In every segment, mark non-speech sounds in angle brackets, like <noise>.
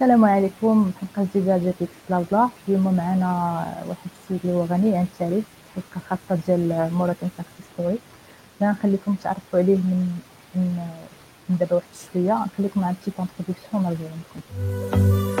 السلام عليكم حلقة جديدة ديال بلا بلا اليوم معنا واحد السيد اللي هو غني عن التعريف حلقة خاصة ديال Moroccan success story غنخليكم تعرفوا عليه من من دابا واحد شوية. نخليكم مع petite introduction ونرجعو لكم.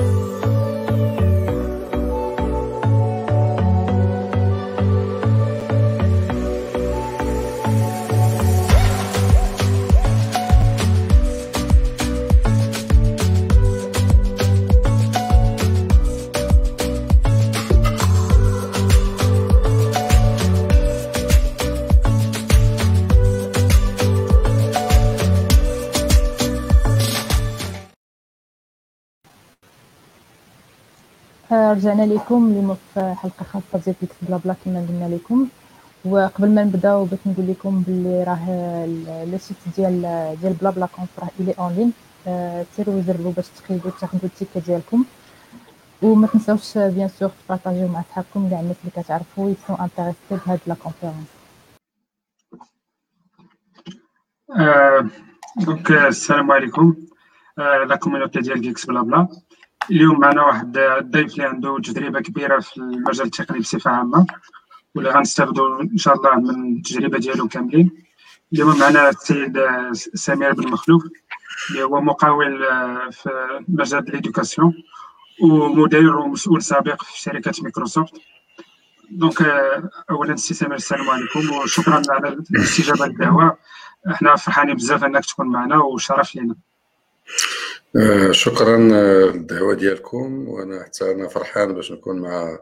رجعنا لكم اليوم في حلقة خاصة ديال GeeksBlabla كما قلنا لكم. وقبل ما نبداو بغيت نقول لكم باللي راه le site ديال ديال BlaBla Conf راه il est en ligne سيروا جربوا باش تقيدوا تاخذوا ال ticket ديالكم. وما تنساوش bien sûr تبارطاجيو مع صحابكم كاع الناس اللي كتعرفوا ils sont intéressés بهاد la conférence Donc السلام عليكم. la community ديال GeeksBlabla. اليوم معنا واحد الضيف اللي عنده تجربة كبيرة في المجال التقني بصفة عامة واللي غنستافدوا إن شاء الله من التجربة ديالو كاملين. اليوم معنا السيد سمير بن مخلوف اللي هو مقاول في مجال l'éducation ومدير ومسؤول سابق في شركة مايكروسوفت donc اولا السي سمير السلام عليكم وشكرا على الاستجابة للدعوة. إحنا فرحانين بزاف إنك تكون معنا وشرف لينا. آه، شكرا للدعوه ديالكم وأنا حتى أنا فرحان باش نكون مع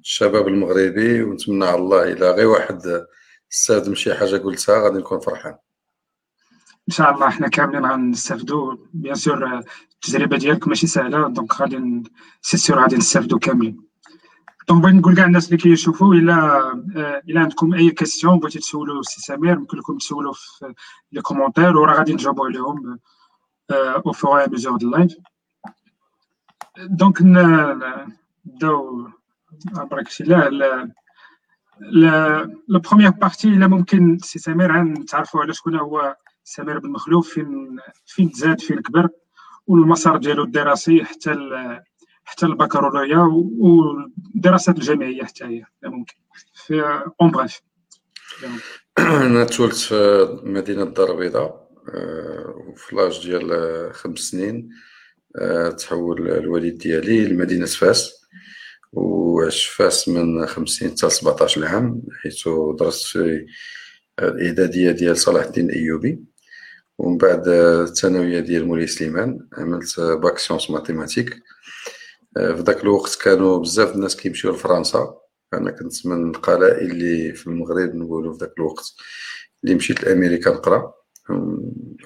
الشباب المغربي ونتمنى على الله إلى غير واحد استخدم شي حاجة قلتها غادي نكون فرحان. إن شاء الله إحنا كاملين غنستافدوا. bien sûr التجربة ديالك ماشي سهلة donc غادي c'est sûr غادي نستافدوا كاملين. donc بغيت نقول كاع الناس اللي كيشوفوا إلا آه، إلا عندكم أي question بغيتي تسولوا السي سمير ممكن لكم تسولوا في les commentaires وراه غادي نجاوبوا عليهم. Fur et à mesure de live. Donc, نبداو برك شي la la première partie الا ممكن سي سمير تعرفوا على شكون هو سمير بن مخلوف فين فين تزاد فين كبر والمسار ديالو الدراسي حتى حتى البكالوريا والدراسات الجامعيه حتى هي ممكن في en bref أنا تولدت في مدينه الدار البيضاء وفي l'âge ديال خمس سنين آه، تحول الوالد ديالي لمدينة فاس. وعشت فاس من خمس سنين حتى سبعطاش عام حيث درست في الإعدادية ديال صلاح الدين الأيوبي ومن بعد الثانوية ديال مولاي سليمان عملت bac sciences mathématiques آه، في ذاك الوقت كانوا بزاف الناس كيمشيو لفرنسا. أنا كنت من القلائل اللي في المغرب نقولوا في ذاك الوقت اللي مشيت لأمريكا نقرأ.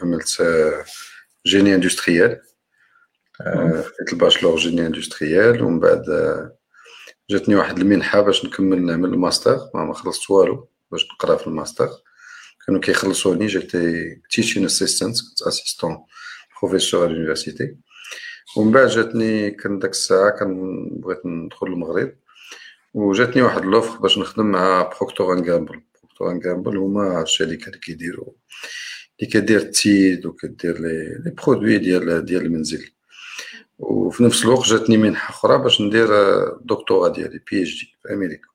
عملت génie industriel خديت ال bachelor génie industriel ومن بعد جاتني واحد المنحه باش نكمل نعمل الماستر ما خلصت والو باش نقرا في الماستر كانوا كيخلصوني j'étais teaching assistant كنت assistant professeur l'université ومن بعد جاتني كان داك الساعة كان بغيت ندخل المغرب وجاتني واحد l'offre باش نخدم مع Procter and Gamble Procter and Gamble هما الشركة اللي كيديروا اللي كدير ال Tide وكدير les produits ديال ديال المنزل وفي نفس الوقت جاتني منحه أخرى باش ندير الدكتوراه ديالي PhD في أمريكا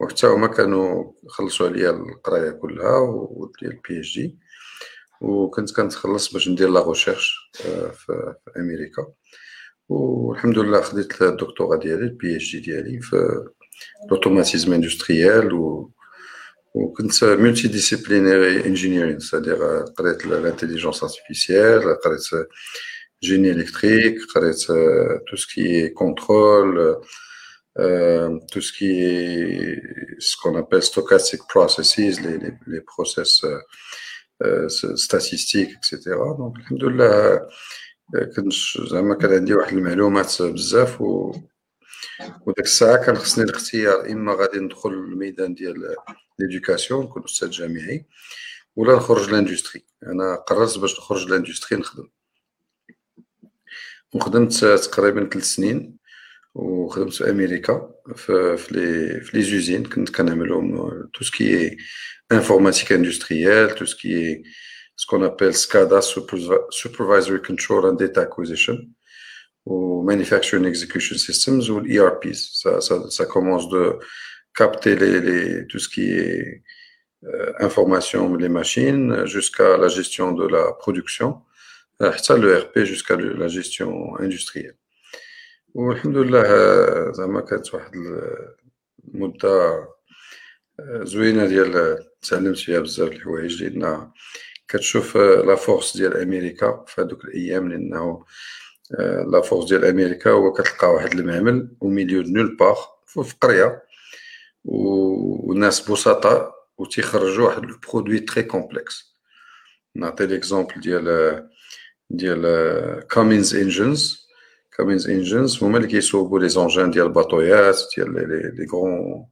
وحتى هما كانوا خلصوا عليا القرايه كلها وديال ال PhD وكنت كنتخلص باش ندير la recherche آه، في أمريكا والحمد لله خديت الدكتوراه ديالي ال PhD ديالي في l'automatisme industriel و وكنت multidisciplinary engineering c'est-à-dire قريت l'intelligence artificielle قريت génie électrique قريت tout ce qui contrôle tout ce qui est ce qu'on appelle stochastic processes, les, les, les process euh, statistiques, etc. Donc, الحمد لله كنت زعما كان عندي واحد المعلومات بزاف و وداك الساعة كان خصني الاختيار إما غادي ندخل الميدان ديال l'éducation نكون أستاذ جامعي ولا نخرج l'industrie. أنا قررت باش نخرج l'industrie نخدم. وخدمت تقريبا ثلاث سنين وخدمت في أمريكا في les في les usines كنت كنعملهم tout ce qui انفورماتيك اندستريال تو سكي سكون ابل سكادا سوبرفايزري كنترول اند داتا اكوزيشن ou Manufacturing Execution Systems ou l'ERPs. Ça, ça, ça, commence de capter les, les, tout ce qui est euh, information les machines jusqu'à la gestion de la production, حتى le RP jusqu'à la gestion industrielle. والحمد لله زعما كانت واحد المده زوينه ديال تعلمت فيها بزاف الحوايج لان كتشوف لا فورس ديال امريكا في هذوك الايام لانه la force ديال أمريكا هو كتلقى واحد المعمل au milieu de nulle part في قريه والناس بسطاء وتيخرجوا واحد ال produit très complexe نعطي l'exemple ديال ديال Cummins Engines Cummins Engines هما اللي كيصوبوا les engins ديال الباطويات ديال les grands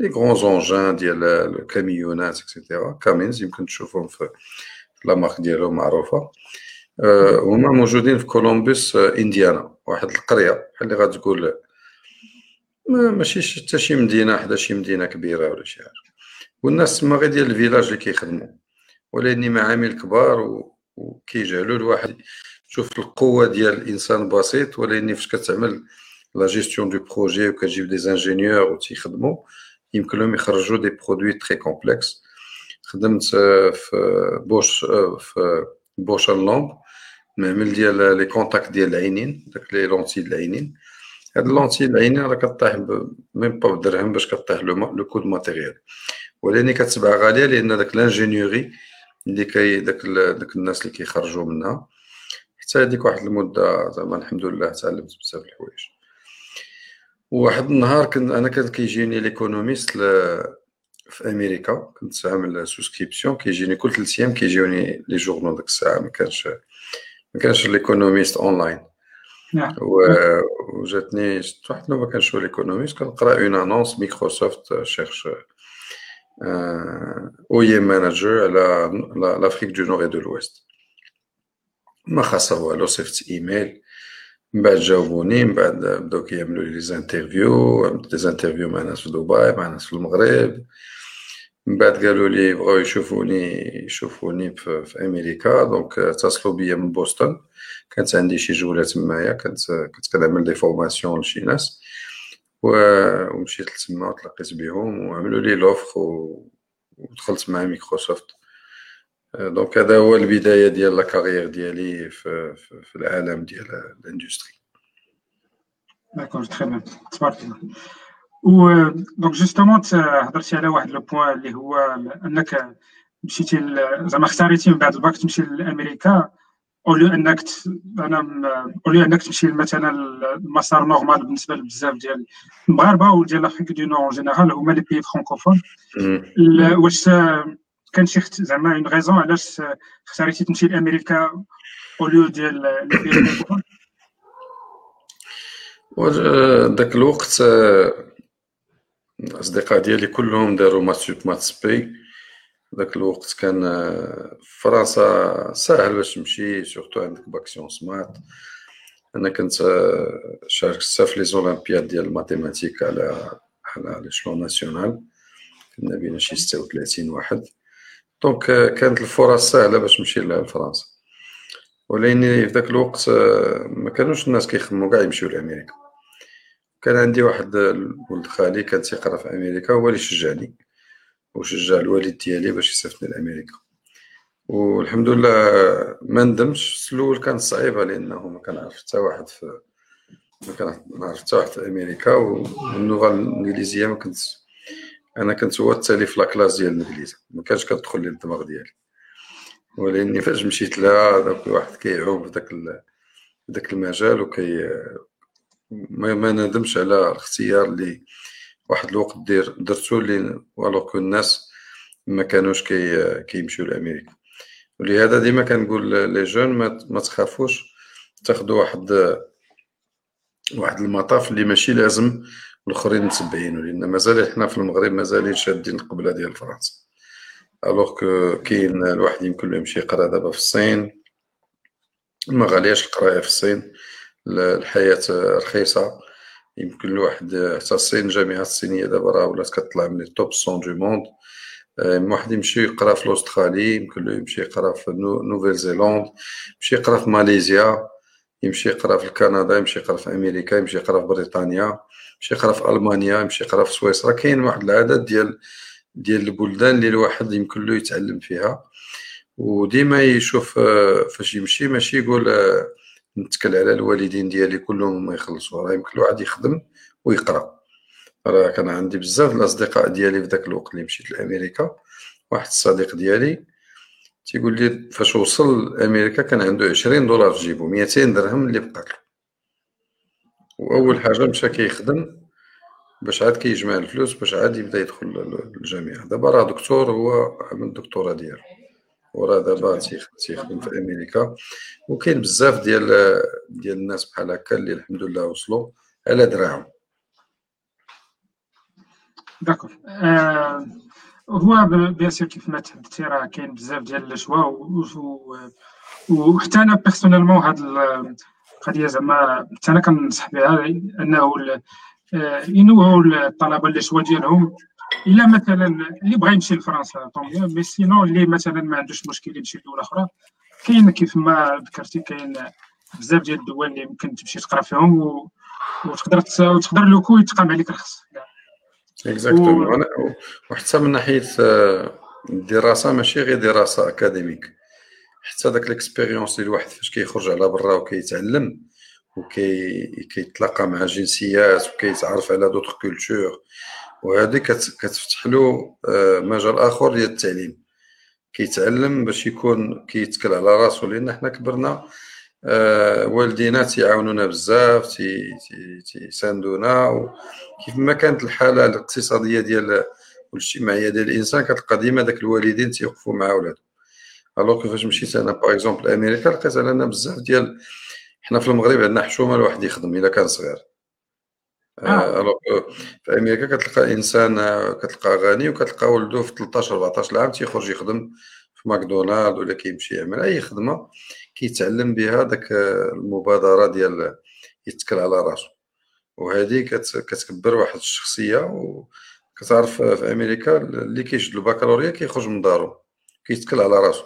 les grands engins ديال الكاميونات et cetera Cummins يمكن تشوفهم في la marque ديالهم معروفة. هما موجودين في كولومبوس إنديانا واحد القرية بحال اللي غتقول ماشي حتى شي مدينة حدا شي مدينة كبيرة ولا شي حاجة. والناس تما غير ديال ال village اللي كيخدموا ولكن معامل كبار وكيجعلوا الواحد شوف القوة ديال الإنسان البسيط ولكن فاش كتعمل la gestion de projet وكتجيب des ingénieurs وتيخدموا يمكن لهم يخرجوا des produits très complexes خدمت في Bausch في Bausch & Lomb معمل ديال les contacts ديال العينين داك les lentilles العينين. هاد lentilles العينين راه كطيح même pas بدرهم باش كطيح le coût de matériel. ولكن كتباع غالية لأن داك l'ingénierie اللي كي داك داك الناس اللي كيخرجوا منها. حتى هذيك واحد المدة زعما الحمد لله تعلمت بزاف الحوايج. وواحد النهار كنت أنا كان كيجيني L'Économiste في أمريكا كنت عامل souscription كيجيني كل ثلاث أيام كيجيوني les journal ديك الساعة ما كانش ما كانش L'Économiste online نعم وجاتني واحد ما كانش هو L'Économiste كنقرا une annonce Microsoft cherche OEM manager à l'Afrique du Nord et de l'Ouest. ما خاصة والو صيفط ايميل من بعد جاوبوني من بعد بداو كيعملوا les interviews عملت les interviews مع ناس في دبي مع ناس في المغرب من بعد قالوا لي بغاو يشوفوني يشوفوني في, في أمريكا. donc اتصلوا بيا من بوسطن كانت عندي شي جوله تمايا كنت كنت كنعمل des formations لشي ناس. ومشيت لتما وتلاقيت بهم وعملوا لي l'offre ودخلت مع Microsoft donc هذا هو البداية ديال la carrière ديالي في, في العالم ديال ال industrie d'accord très bien تبارك الله و donc justement هضرتي على واحد le point اللي هو انك مشيتي زعما اختاريتي من بعد الباك تمشي لأمريكا au lieu انك أنا au lieu انك تمشي مثلا المسار normal بالنسبة لبزاف ديال المغاربة وديال l'Afrique du Nord général هما les pays francophones واش كان شي زعما une raison علاش اختاريتي تمشي لأمريكا au lieu ديال les pays francophones ذاك الوقت الأصدقاء ديالي كلهم داروا maths sup maths spé ذاك الوقت كان فرنسا ساهل باش تمشي surtout عندك bac sciences أنا كنت شاركت في les olympiades ديال ال mathématiques على على l'échelon national. كنا بينا شي 36 واحد. donc كانت الفرص سهلة باش نمشي لفرنسا. ولكن في ذاك الوقت ما كانوش الناس كيخمموا كاع يمشيو لأمريكا. كان عندي واحد ولد خالي كان تيقرا في أمريكا هو اللي شجعني وشجع الوالد ديالي باش يسافرني لأمريكا. والحمد لله ما ندمش الأول كانت صعيبه لأنه ما كنعرف حتى واحد في ما كنعرف حتى واحد في أمريكا واللغة الانجليزيه ما كنت أنا كنت هو التالي في لاكلاس ديال الإنجليزي ما كانش كتدخل لي الدماغ ديالي. ولأني فاش مشيت لها داك واحد كيعوم في داك داك المجال وكي ما, ما ندمش على الاختيار اللي واحد الوقت دير درتو اللي alors que الناس ما كانوش كي كيمشيو لأمريكا. ولهذا ديما كنقول les jeunes ما تخافوش تاخذوا واحد واحد المطاف اللي ماشي لازم الآخرين متبعينو لأن مازال حنا في المغرب مازالين شادين القبلة ديال فرنسا. alors que كاين الواحد يمكن له يمشي يقرا دابا في الصين ما غالياش القراية في الصين. الحياة رخيصة. يمكن الواحد حتى الصين الجامعة الصينية دابا راه ولات كطلع من ال top 100 du monde واحد يمشي يقرا في الأسترالي يمكن له يمشي يقرا في Nouvelle-Zélande يمشي يقرا في ماليزيا يمشي يقرا في كندا يمشي يقرا في أمريكا يمشي يقرا في بريطانيا يمشي يقرا في ألمانيا يمشي يقرا في سويسرا. كاين واحد العدد ديال ديال البلدان اللي الواحد يمكن له يتعلم فيها. وديما يشوف آه، فاش يمشي ماشي يقول آه، نتكل على الوالدين ديالي كلهم ما يخلصوا راه يمكن الواحد يخدم ويقرأ. راه كان عندي بزاف الأصدقاء ديالي في ذاك الوقت اللي مشيت لأمريكا. واحد الصديق ديالي تيقول لي فاش وصل لأمريكا كان عنده 20 دولار في جيبو 200 درهم اللي بقات له. وأول <laughs> حاجة مشى كيخدم باش عاد كيجمع الفلوس باش عاد يبدأ يدخل الجامعة دابا راه دكتور هو عمل الدكتوراه ديالو. وراه دابا تيخدم في أمريكا. وكاين بزاف ديال ديال الناس بحال هكا اللي الحمد لله وصلوا على دراعهم d'accord آه هو bien sûr كيف ما تحدثتي راه كاين بزاف ديال les choix وحتى أنا personnellement هاد القضية زعما حتى أنا كنصح بها إنه ينوعوا الطلبة les choix ديالهم إلا مثلا اللي بغى يمشي لفرنسا tant mieux sinon اللي مثلا ما عندوش مشكل يمشي لدولة أخرى كاين كيف ما ذكرتي كاين بزاف ديال الدول اللي ممكن تمشي تقرا فيهم و... وتقدر تقدر le coût يتقام عليك ارخص exactement وحتى من ناحية آه، الدراسة ماشي غير دراسة académique. حتى داك l'expérience اللي الواحد فاش كيخرج على برا وكيتعلم وكي كيتلاقى مع جنسيات وكيتعرف على دوطخ كولتور وهذه كتفتح له آه، مجال آخر ديال التعليم. كيتعلم باش يكون كيتكل على راسو لأن حنا كبرنا آه، والدينا تيعاونونا بزاف تيساندونا وكيف ما كانت الحالة الاقتصادية ديال والاجتماعية ديال الإنسان كتلقى ديما داك الوالدين تيوقفوا مع ولادهم alors كيفاش مشيت أنا par exemple أمريكا لقيت أنا بزاف ديال حنا في المغرب عندنا حشومة الواحد يخدم إلا كان صغير. آه. alors في أمريكا كتلقى إنسان كتلقى غني وكتلقى ولده في 13 14 عام تيخرج يخدم في ماكدونالد ولا كيمشي يعمل أي خدمة كيتعلم بها داك المبادرة ديال يتكل على راسو وهذه كتكبر واحد الشخصية وكتعرف في أمريكا اللي كيشد البكالوريا كيخرج من دارو كيتكل على راسو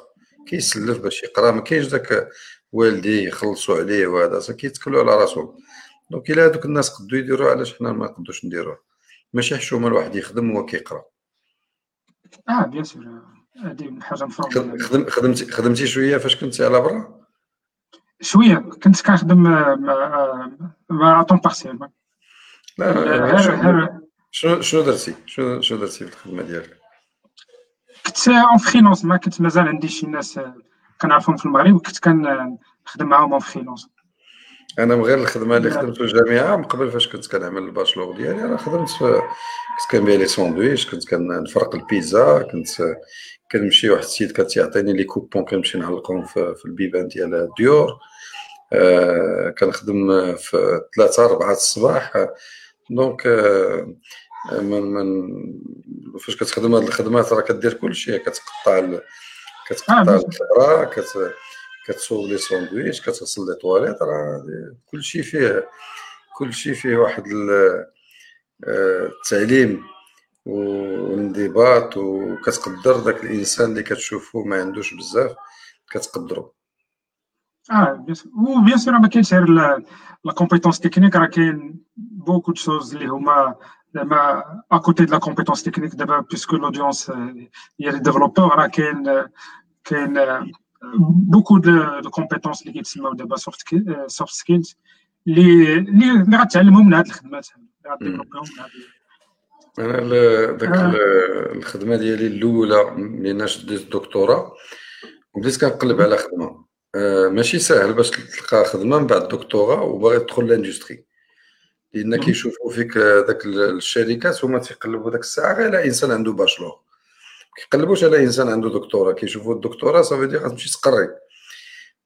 كيسلف باش يقرأ ما كاينش داك والديه يخلصوا عليه وهذا كيتكلوا على راسهم donc إلا هذوك الناس قدوا يديروا علاش حنا ما نقدوش نديروه ماشي حشومة الواحد يخدم هو كيقرأ. آه bien sûr هذه حاجة مفروضة. خدمتي خدمتي شوية فاش كنتي على برا؟ شوية. كنت كنخدم مع مع temps partiel لا شنو شنو درتي؟ شنو شنو درتي في الخدمة ديالك؟ كنت en freelance ما كنت مازال عندي شي ناس كنعرفهم في المغرب وكنت كنخدم معاهم en freelance أنا من غير الخدمة اللي خدمت في الجامعة من قبل فاش كنت كنعمل ال bachelor ديالي أنا خدمت في كنت كنبيع les sandwichs كنت كنفرق البيتزا كنت كنمشي واحد السيد كان تيعطيني les coupons كنمشي نعلقهم في, في البيبان ديال ديور. آه كنخدم في ثلاثة أربعة الصباح. donc آه من من فاش كتخدم هاد الخدمات راه كدير كلشي كتقطع كتقطع آه، الخضرة كت كتصوب les sandwichs كتغسل les toilettes راه كلشي فيه كلشي فيه واحد آه، التعليم والانضباط وكتقدر داك الإنسان اللي كتشوفو ما عندوش بزاف كتقدرو. آه bien sûr ما كاينش غير la compétence technique راه كاين beaucoup de choses اللي هما زعما à côté de la compétence technique دابا parce que l'audience هي les développeurs راه كاين كاين beaucoup de compétences اللي كيتسموا دابا soft soft skills اللي اللي غتعلمهم من هاد الخدمات اللي من هاد أنا داك. الخدمه ديالي الاولى ملي شديت الدكتوراه وبديت كنقلب على خدمه ماشي ساهل باش تلقى خدمه من بعد الدكتوراه وباغي تدخل l'industrie لأن كيشوفوا فيك داك الشركات هما تيقلبوا داك الساعة غير على انسان عنده bachelor كيقلبوش على إنسان عنده دكتوراه كيشوفوا الدكتوراه صافي دير غتمشي تقري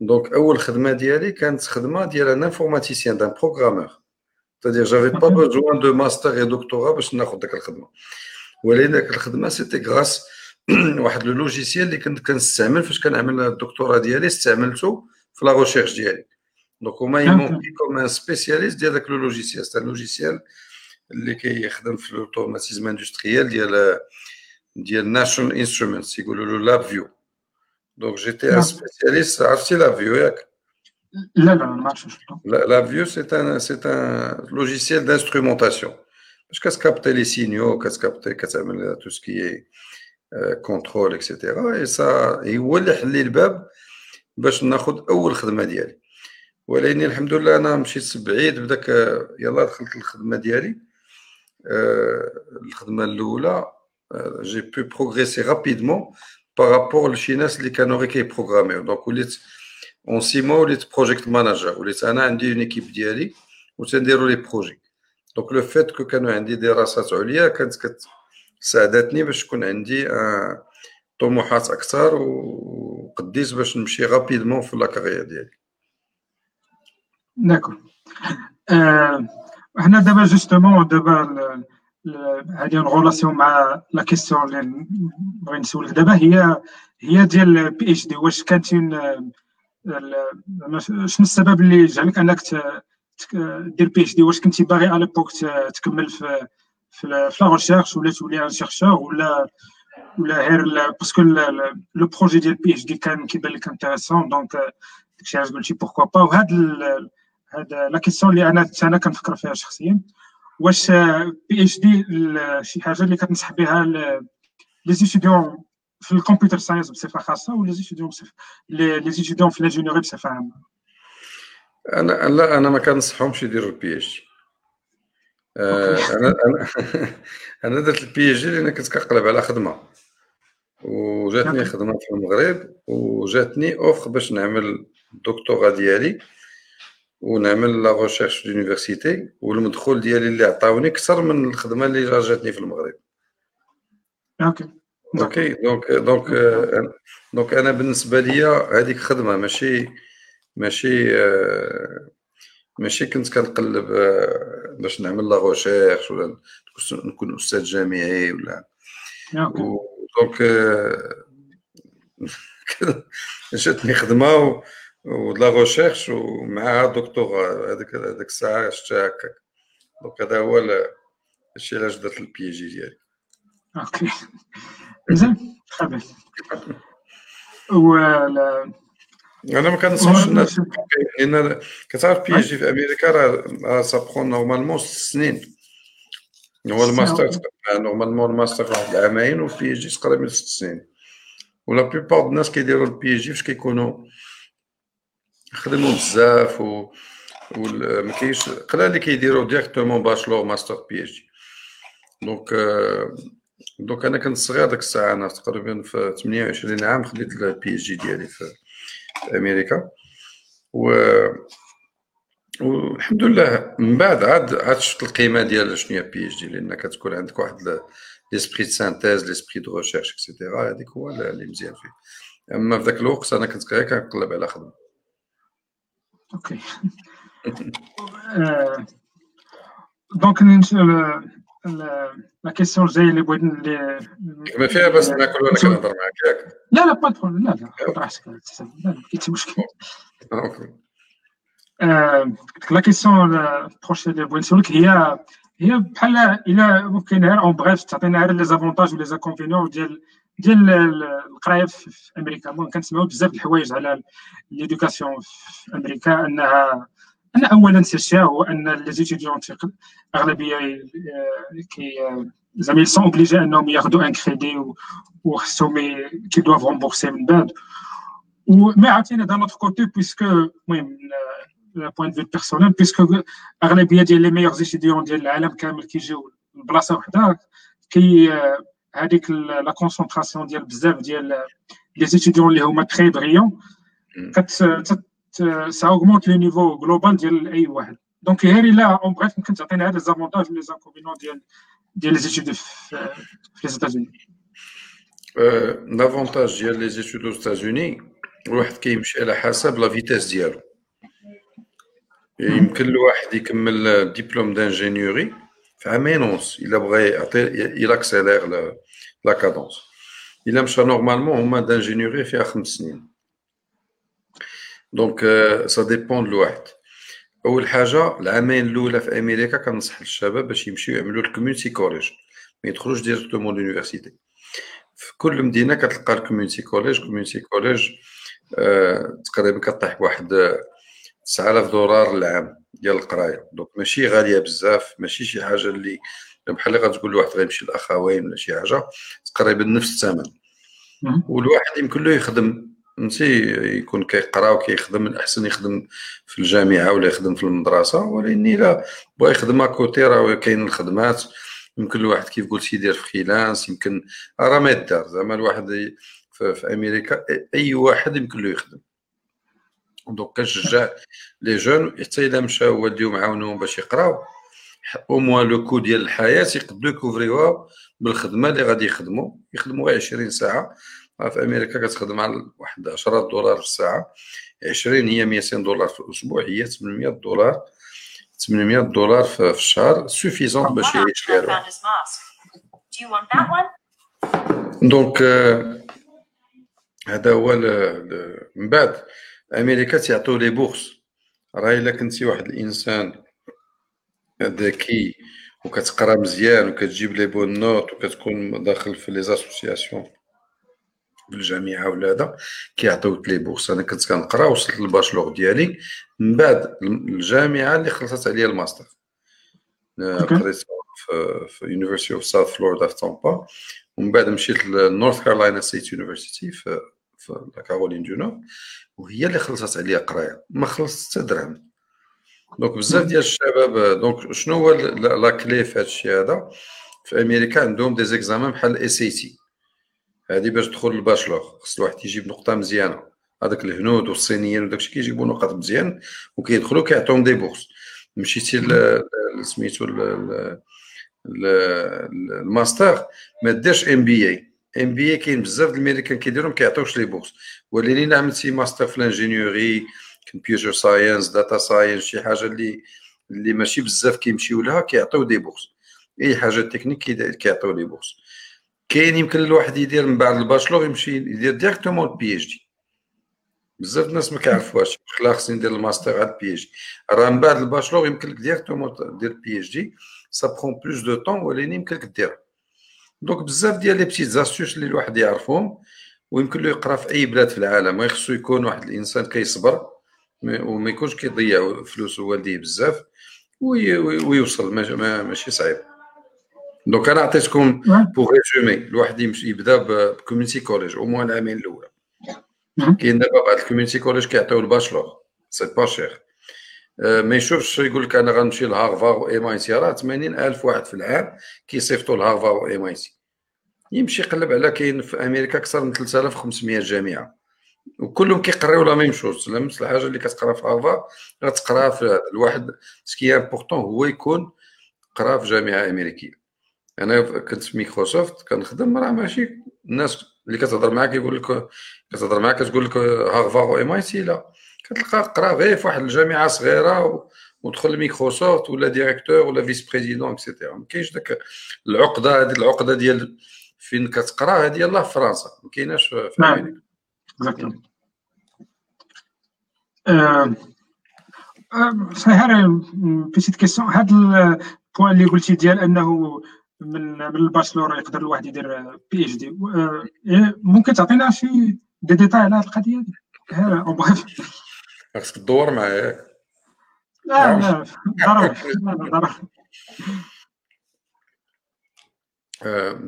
donc أول خدمة ديالي كانت خدمة ديال un informaticien d'un programmeur C'est-à-dire, j'avais pas besoin de master et doctorat باش ناخذ ديك الخدمة. ولكن ديك الخدمة c'était grâce <clears throat> واحد le logiciel اللي كنت كنستعمل فاش كنعمل الدكتوراه ديالي استعملته في la recherche ديالي. donc هما ils m'ont comme un spécialiste ديال داك le logiciel c'est logiciel اللي كيخدم في l'automatisme industriel ديال ديال National Instruments يقولوا له LabVIEW donc j'étais un spécialiste عرفتي LabVIEW ياك لا لا ما عرفتش c'est un logiciel d'instrumentation. Parce qu'elle capte les signaux, qu'elle capte tout ce qui est euh, contrôle, etc. Et ça, هو اللي حل لي الباب باش ناخذ اول خدمه ديالي ولكن الحمد لله أنا مشيت بعيد بداك يلا دخلت الخدمه ديالي الخدمه الاولى j'ai pu progresser rapidement par rapport لشي ناس اللي كانوا غير كيبروغراميو donc وليت en six mois وليت project manager وليت أنا عندي une équipe ديالي وتنديروا les projets donc le fait que كانوا عندي دراسات عليا كانت كتساعدتني باش تكون عندي طموحات أكثر وقديت باش نمشي rapidement في la carrière ديالي d'accord حنا دابا justement دابا هذه relation مع la question اللي بغي نسولك دابا هي هي ديال PhD واش كانت شنو السبب اللي جعلك أنك دير PhD واش كنتي باغي على l'époque تكمل في في la recherche ولا تولي un chercheur ولا ولا غير parce que le projet ديال PhD كان كيبان لك intéressant donc داكشي علاش قلتي pourquoi pas وهاد هاد la question اللي أنا أنا كنفكر فيها شخصيا واش PhD شي حاجة اللي كتنصح بها les étudiants في ال computer science بصفة خاصة ولا les étudiants les étudiants في l'ingénierie بصفة عامة؟ أنا لا أنا ما كنصحهمش يديروا ال PhD أنا أنا <laughs> أنا درت ال PhD لأن كنت كنقلب على خدمة. وجاتني خدمة في المغرب وجاتني offre باش نعمل الدكتوراه ديالي. ونعمل la recherche في l'université والمدخول ديالي اللي عطاوني أكثر من الخدمة اللي جاتني في المغرب. Okay. Okay. Donc donc donc أنا بالنسبة ليا هذيك خدمة ماشي ماشي ماشي كنت كنقلب باش نعمل la recherche ولا نكون أستاذ جامعي ولا. donc <laughs> جاتني خدمة la recherche ومعها دكتوراه هذيك هذيك الساعة شفتها هكاك donc هذا هو الشيء علاش درت ال PhD ديالي okay مزيان خابر ولا أنا ما كنصحش الناس لأن كتعرف PhD في أمريكا راه ça prend normalement ست سنين هو الماستر normalement الماستر واحد العامين وال PhD تقريبا ست سنين و la plupart الناس كيديروا ال PhD فاش كيكونوا خدموا بزاف و ما كاينش قلال اللي كيديروا directement bachelor master PhD donc donc أنا كنت صغير ديك الساعة أنا تقريبا في 28 عام خديت ال PhD ديالي في أمريكا. و والحمد لله من بعد عاد عاد شفت القيمة ديال شنو هي PhD لأن كتكون عندك واحد l'esprit de synthèse l'esprit de recherche et cetera هذيك هو اللي مزيان فيه. أما في ذاك الوقت أنا كنت غير كنقلب على خدمة. okay donc la question الجايه اللي بغيت ما فيها باش ناكل وأنا كنهضر معاك ياك لا لا با لا لا خذ راحتك لا ما كاين مشكل la question prochaine اللي بغيت نسولك هي هي بحال الا ممكن غير en bref تعطينا غير les avantages و les inconvénients ديال ديال القرايه في أمريكا. المهم كنسمعوا بزاف الحوايج على l'éducation في أمريكا انها أن اولا c'est هو أن les étudiants أغلبية qui زعما sont obligés أنهم ياخذوا un crédit وخصهم qui doivent rembourser من بعد. و mais عاوتاني d'un autre côté parce que المهم point de vue personnel parce que أغلبية ديال les meilleurs étudiants ديال العالم كامل كيجيو لبلاصه وحدة que هذيك la concentration ديال بزاف ديال les étudiants اللي هما très brillants que ça augmente le niveau global ديال اي واحد donc غير الا en bref ممكن تعطينا هذا avantages les inconvénients ديال ديال les études في les États-Unis l'avantage ديال les études aux États-Unis الواحد كيمشي على حسب la vitesse ديالو يمكن الواحد يكمل diplôme d'ingénierie في عامين ونص الا بغى يعطي إلى accélère la cadence الا مشى normalement هما d'ingénierie فيها خمس سنين donc ça dépend الواحد أول حاجة العامين الأولى في أمريكا كنصح الشباب باش يمشيو يعملوا ال community college ما يدخلوش directement l'université في كل مدينة كتلقى ال community college community college تقريبا كطيح بواحد 9000 دولار العام. ديال القرايه. donc ماشي غاليه بزاف ماشي شي حاجة اللي بحال اللي غتقول لواحد غيمشي الاخوين ولا شي حاجة تقريبا نفس الثمن. والواحد يمكن له يخدم فهمتي؟ يكون كيقرا وكيخدم الاحسن يخدم في الجامعة ولا يخدم في المدرسة ولكن إلا بغى يخدم à côté راه كاين الخدمات. يمكن الواحد كيف قلت يدير في freelance يمكن راه ما يدار. زعما الواحد في أمريكا أي واحد يمكن له يخدم. donc كنشجع les jeunes حتى إلا مشاو والديهم عاونوهم باش يقراو. au moins le coût ديال الحياة يقدروا يكوفريوها بالخدمة اللي غادي يخدموا يخدموا غير 20 ساعة. في أمريكا كتخدم على واحد 10 دولار في الساعة. 20 هي 200 دولار في الأسبوع هي 800 دولار. 800 دولار في الشهر suffisant باش يعيش فيها donc هذا هو من بعد. أمريكا تيعطيو les bourses راه إلا كنتي واحد الإنسان ذكي وكتقرا مزيان وكتجيب les bonnes notes وكتكون داخل في les associations بالجامعة ولا هذا كيعطيوك les bourses أنا كنت كنقرا وصلت لل bachelor ديالي. من بعد الجامعة اللي خلصت عليا الماستر. قريت في University of South Florida في تامبا ومن بعد مشيت ل North Carolina State University في في Caroline du Nord وهي اللي خلصت عليا قراية ما خلصت حتى درهم. donc بزاف ديال الشباب donc شنو هو la clé في هذا الشيء هذا؟ في أمريكا عندهم des examens بحال ال SAT هادي باش تدخل ال bachelor خص الواحد يجيب نقطة مزيانة. هذاك الهنود والصينيين وداكشي كيجيبوا نقط مزيان وكيدخلوا كيعطيهم des bourses مشيتي سميتو الماستر ما ديرش ام بي اي ام بي اي كاين بزاف الامريكان كيديرهم كيعطيوش les bourses ولكن عملتي ماستر في ال ingénierie computer science data science شي حاجة اللي اللي ماشي بزاف كيمشيو لها كيعطيو des bourses اي حاجة تكنيك كيعطيو les bourses كاين يمكن الواحد يدير من بعد ال bachelor يمشي يدير directement ال PhD بزاف الناس ما كيعرفوهاش لا خصني ندير الماستر على الـ PhD راه من بعد الـ bachelor يمكن لك directement دير البي اتش دي سا برون بلوس دو طون ولكن يمكن لك دير donc بزاف ديال les petites astuces اللي الواحد يعرفهم ويمكن له يقرا في أي بلاد في العالم ما خصو يكون واحد الإنسان كيصبر وما يكونش كيضيع فلوس والديه بزاف ويوصل ماشي صعيب. donc أنا عطيتكم pour résumer الواحد يمشي يبدا ب community college au moins العامين الأولى. كاين دابا بعض الـ community college كيعطيو الـ bachelor c'est pas cher ما يشوفش يقول لك أنا غنمشي لهارفار و MIT راه 80000 واحد في العام كيصيفطوا لهارفار و MIT يمشي يقلب على كاين في أمريكا أكثر من 3500 جامعة. وكلهم كيقراو la même chose. نفس الحاجة اللي كتقرا في هارفار غتقراها في الواحد ce qui est important هو يكون قرا في جامعة أمريكية. أنا كنت في مايكروسوفت كنخدم راه ماشي الناس اللي كتهضر معاك يقول لك كتهضر معاك كتقول لك هارفار و MIT لا. كتلقى غير في واحد الجامعة صغيرة ودخل ميكروسوفت ولا directeur ولا vice-président et cetera ما كاينش داك العقدة هذه العقدة ديال فين كتقرا هذه يلاه في فرنسا. ما كايناش في أمريكا. Exactement صحيح petite question هاد الـ point اللي قلتي ديال انه من من الـ bachelor يقدر الواحد يدير PhD ممكن تعطينا شي دي ديتاي على هاد القضية هذه en bref خاصك تدور معايا لا لا ضروري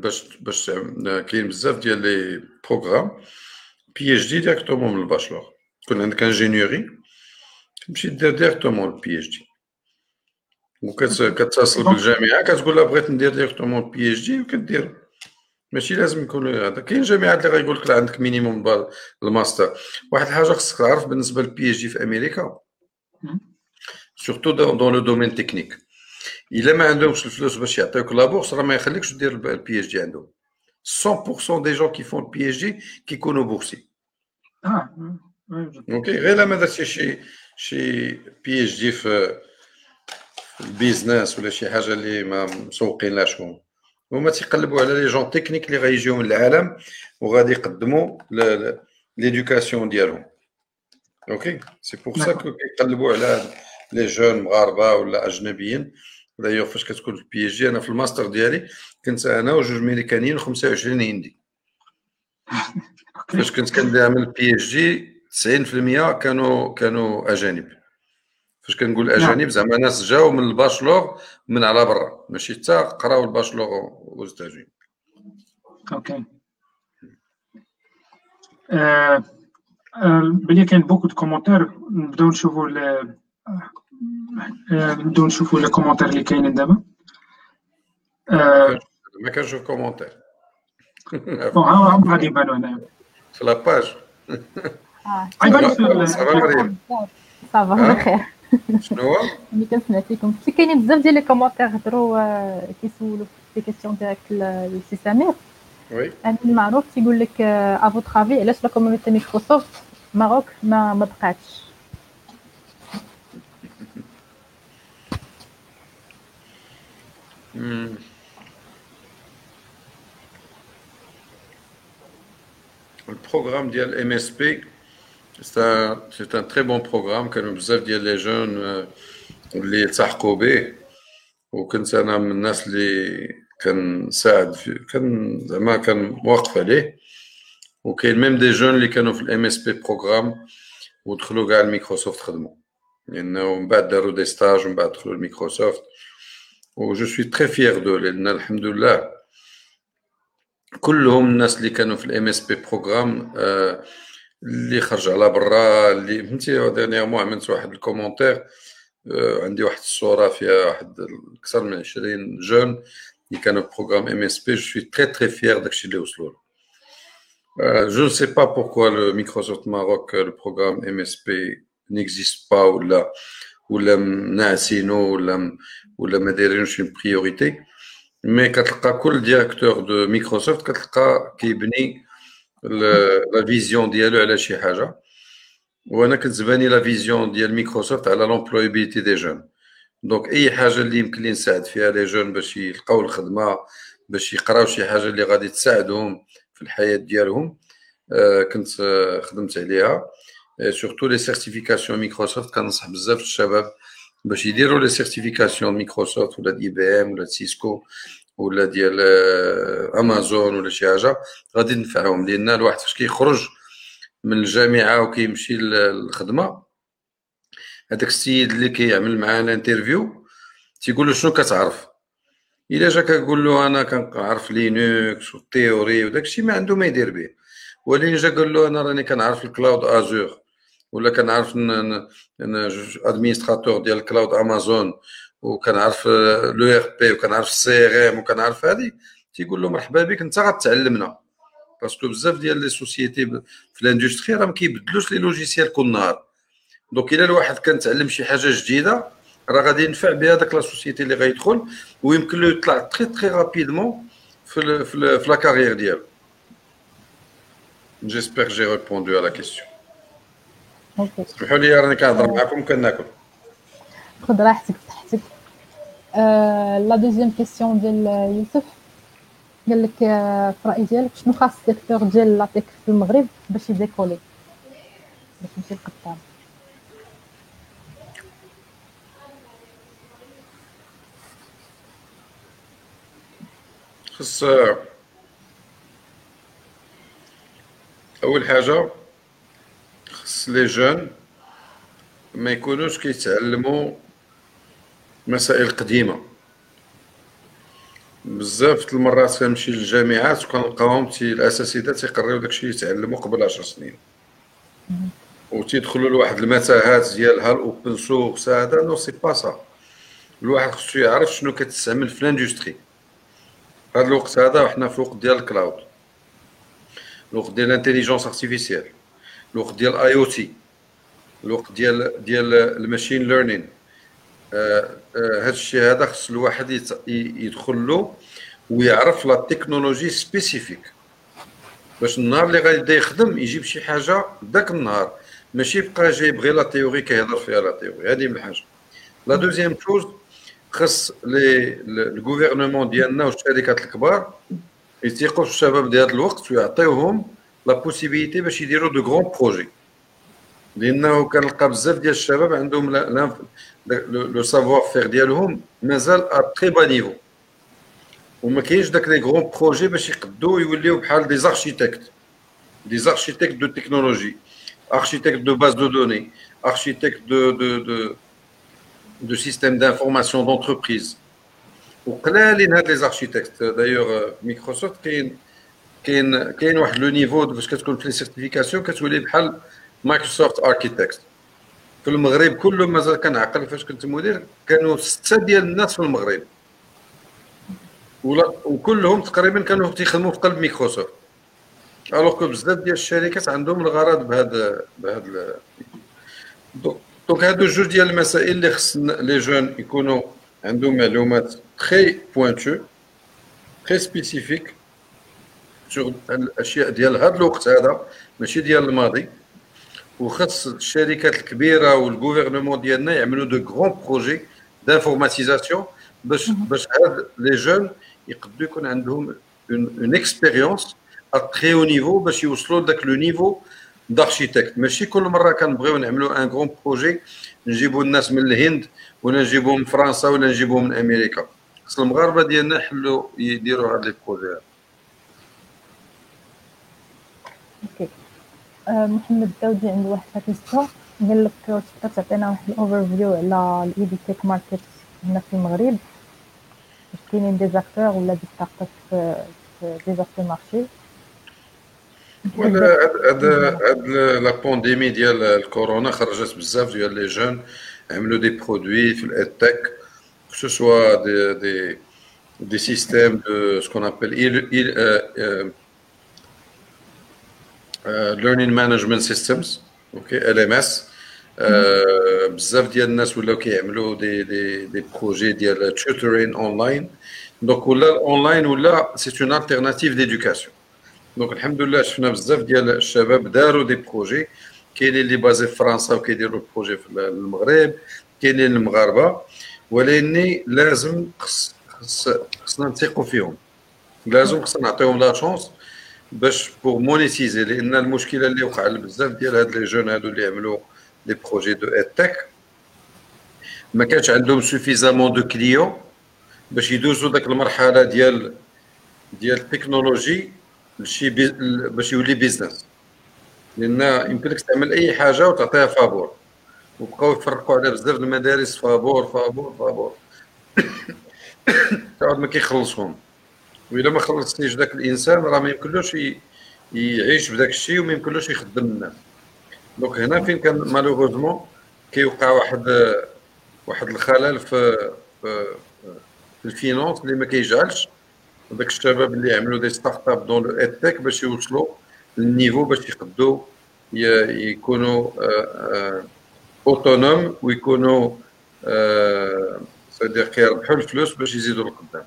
باش باش كاين بزاف ديال les programmes PhD directement من الـ bachelor تكون عندك ingénieurie تمشي دير directement الـ PhD وكتصل بالجامعة كتقول لها بغيت ندير directement PhD وكدير ماشي لازم يكون هذا. كاين جامعات اللي غيقول لك عندك minimum الـ master. واحد الحاجة خصك تعرف بالنسبة لل PhD في أمريكا. surtout dans le domaine technique إلا ما عندهمش الفلوس باش يعطيوك la bourse راه ما يخليكش دير الـ PhD عندهم. 100% دي جون كي فون البي اتش دي كيكونوا boursiers آه Okay غير ما درتي شي شي PhD في الـ business ولا شي حاجة اللي ما مسوقين لهاش هما. هما تيقلبوا على les gens techniques اللي غيجيو من العالم وغادي يقدموا l'éducation ديالهم. Okay c'est pour ça كيقلبوا على les gens مغاربة ولا أجنبيين. دايوغ فاش كتكون PhD أنا في الماستر ديالي كنت أنا وجوج ميريكانيين و25 هندي. <laughs> فاش كنت كنعمل الـ PhD 90% كانوا كانوا أجانب. فاش كنقول أجانب زعما ناس جاو من الـ bachelor من على برا. ماشي؟ حتى قراو الـ bachelor وزتاجين Okay. آه، آه، بلي كاين beaucoup de commentaires. نبداو نشوفو نبداو نشوفو les commentaires اللي كاينين دابا. ما كنشوف commentaires. <laughs> Bon ها غادي يبانو هنايا. في la page غيبانو ça va مريم ça va آه. بخير شنو هو ملي كنسمع فيكم كنت كاينين بزاف ديال les commentaires هضروا آه، كيسولوا في questions directes لسي سمير oui أنا المعروف تيقول لك à votre avis علاش لا community Microsoft Maroc ما ما بقاتش Hmm. Le programme ديال MSP c'est un c'est un très bon programme كانوا بزاف ديال les gens آه، اللي التحقوا به وكنت أنا من الناس اللي كنساعد في كان زعما كان واقف عليه وكاين même des gens اللي كانوا في الـ MSP program ودخلوا كاع لميكروسوفت خدموا لأنه من بعد داروا des stages ومن بعد دخلوا لميكروسوفت و je suis très fier d'eux لأن الحمد لله كلهم الناس اللي كانوا في الـ MSP program اللي خرج على برا اللي فهمتي dernièrement عملت واحد الـ commentaire آه، عندي واحد الصورة فيها واحد أكثر من 20 جون اللي كانوا programme MSP je suis très très fier de داكشي اللي وصلوا له Euh, je ne sais pas pourquoi le Microsoft Maroc, euh, le programme MSP n'existe pas ou là, ou là, ناعسينو ولا ولا ما دايرينوش une priorité. Mais كتلقى كل directeur de Microsoft كتلقى كيبني la vision ديالو على شي حاجة وأنا كتزباني la vision ديال ميكروسوفت على l'employabilité des jeunes donc اي حاجة اللي يمكن لي نساعد فيها les jeunes باش يلقاو الخدمه باش يقراو شي حاجة اللي غادي تساعدهم في الحياة ديالهم آه، كنت آه، خدمت عليها surtout les certifications Microsoft كنصح بزاف الشباب باش يديروا les certifications Microsoft ولا d'IBM ولا Cisco ولا ديال آه، امازون ولا شي حاجة غادي تنفعهم لأن الواحد فاش كيخرج من الجامعة وكيمشي للخدمه هذاك السيد اللي كيعمل معاه الـ interview تيقول له شنو كتعرف الا جا كنقول له أنا كنعرف Linux و الـ théorie وداك الشيء ما عنده ما يدير به ولكن جا قال له أنا راني كنعرف ال cloud Azure ولا كنعرف administrateur ديال ال cloud Amazon وكنعرف l'ERP وكنعرف ال CRM وكنعرف هذه تيقول له مرحبا بك انت غتعلمنا parce que بزاف ديال les sociétés في ال industrie راه ما كيبدلوش les logiciels كل نهار. donc إلا الواحد كان تعلم شي حاجة جديدة راه غادي ينفع بها داك la société اللي غيدخل ويمكن له يطلع très très rapidement في ال في, ال في la carrière ديالو. j'espère j'ai répondu على كيسيون أوكي سمحوا لي راني كنهضر معكم كناكل. خذ راحتك. آه، la deuxième question ديال يوسف. قال لك آه، في الراي ديالك شنو خاص ال secteur ديال l'EdTech في المغرب باش ي décoller؟ باش يمشي لقدام خص أول حاجة خص les jeunes ما يكونوش كيتعلموا مسائل قديمة. بزاف د المرات كنمشي للجامعات وكنلقاهم تي الاساتذه تيقريو داكشي اللي تعلموا قبل 10 سنين. وتيدخلوا لواحد المتاهات ديال ها ال open source هذا non c'est pas ça. الواحد خصو يعرف شنو كتستعمل في ال industrie هذا الوقت هذا وحنا في الوقت ديال ال cloud. الوقت ديال ال intelligence artificielle الوقت ديال IoT. الوقت ديال ديال ال machine learning هذا الشيء هذا خص الواحد يدخل له ويعرف la technologie spécifique. باش النهار اللي غادي يخدم يجيب شي حاجة ذاك النهار. ماشي يبقى جايب غير la théorie كيهضر فيها la théorie. هذه من حاجة. la deuxième chose خص لي ال gouvernement ديالنا والشركات الكبار يثيقوا في الشباب ديال هذا الوقت ويعطيوهم la possibilité باش يديروا de grands projets لأنه كنلقى بزاف ديال الشباب عندهم la- la- le le savoir-faire ديالهم مازال à très bas niveau وما كاينش داك les grands projets باش يقدوا يوليو بحال des architectes des architectes de technologie architecte de base de données, architecte de, de, de, de systèmes d'information d'entreprise. وقلالين هاد لي architectes. D'ailleurs, Microsoft كاين كاين كاين واحد le niveau باش كتكون في les certifications كتولي بحال Microsoft architect في المغرب كله مازال كنعقل فاش كنت مدير كانوا ستة ديال الناس في المغرب. وكلهم تقريبا كانوا تيخدموا في قلب Microsoft. alors que بزاف ديال الشركات عندهم الغرض بهذا بهذا donc هادو جوج ديال المسائل اللي خص les jeunes يكونوا عندهم معلومات très pointues très spécifiques sur الأشياء ديال هذا الوقت هذا ماشي ديال الماضي. وخص الشركات الكبيرة وال gouvernement ديالنا يعملوا de grands projets d'informatisation باش باش هاد les jeunes يقدروا يكون عندهم une expérience à très haut niveau باش يوصلوا لذاك le niveau d'architecte ماشي كل مرة كنبغيو نعملوا un grand projet نجيبوا الناس من الهند ولا نجيبوهم من فرنسا ولا نجيبوهم من أمريكا. خص المغاربة ديالنا يحلوا يديروا هاد لي بروجي أوكي آه، محمد داودي عنده واحد question قال لك تقدر تعطينا واحد ال overview على ال EdTech market هنا في المغرب. واش كاينين des acteurs ولا des startups في déjà في ال marché ولا هاد هاد la pandémie ديال الكورونا خرجت بزاف ديال les jeunes عملوا des produits في ال EdTech que ce soit des, des, des systèmes de ce qu'on appelle il, il, euh, euh, learning management systems ok LMS بزاف ديال الناس ولاو كيعملوا des des des projets ديال tutoring online donc ولا الاونلاين ولا c'est une alternative d'éducation donc الحمد لله شفنا بزاف ديال الشباب داروا des projets كاينين اللي basés في فرنسا وكيديروا projets في المغرب كاينين المغاربه ولكن لازم خصنا نثيقوا فيهم لازم خصنا نعطيهم la chance باش pour monétiser لأن المشكلة اللي وقع بزاف ديال هاد les jeunes هادو اللي عملوا les projets de EdTech ما كانش عندهم suffisamment de clients باش يدوزوا داك المرحلة ديال ديال التكنولوجي لشي باش يولي business لأن يمكن لك تعمل أي حاجة وتعطيها فابور وبقاو يفرقوا على بزاف المدارس فابور فابور فابور تعود ما كيخلصهم. واذا ما خلصتيش ذاك الإنسان راه ما يمكنلوش يعيش بداك الشيء وما يمكنلوش يخدم. الناس donc هنا فين كان malheureusement كيوقع واحد واحد الخلل في في, في ال finance اللي ما كيجعلش. داك الشباب اللي عملوا des startups dans le EdTech باش يوصلوا لل niveau باش يقدوا يكونوا autonomes ويكونوا سادير كيربحوا الفلوس باش يزيدوا لقدام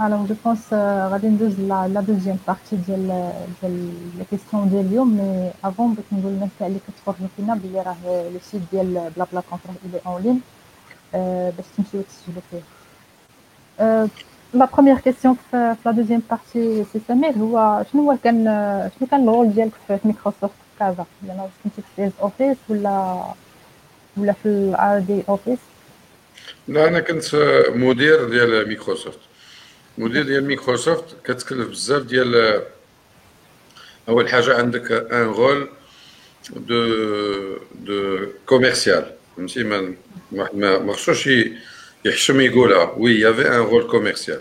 Alors je pense غادي ندوز la deuxième partie ديال ديال les questions ديال اليوم mais avant بغيت نقول للناس اللي كتفرجوا فينا بلي راه le site ديال Blabla Conférence إلي en ligne باش تمشيو تسجلوا فيه la première question في la deuxième partie c'est سمير هو شنو هو كان شنو كان ال rôle ديالك في مايكروسوفت كازا لأن كنتي في sales office ولا ولا في ال R&D office لا أنا كنت مدير ديال مايكروسوفت مدير ديال مايكروسوفت كتكلف بزاف ديال أول حاجة عندك un rôle de de commercial فهمتي؟ ما ما خصوش يحشم يقولها. oui y avait un rôle commercial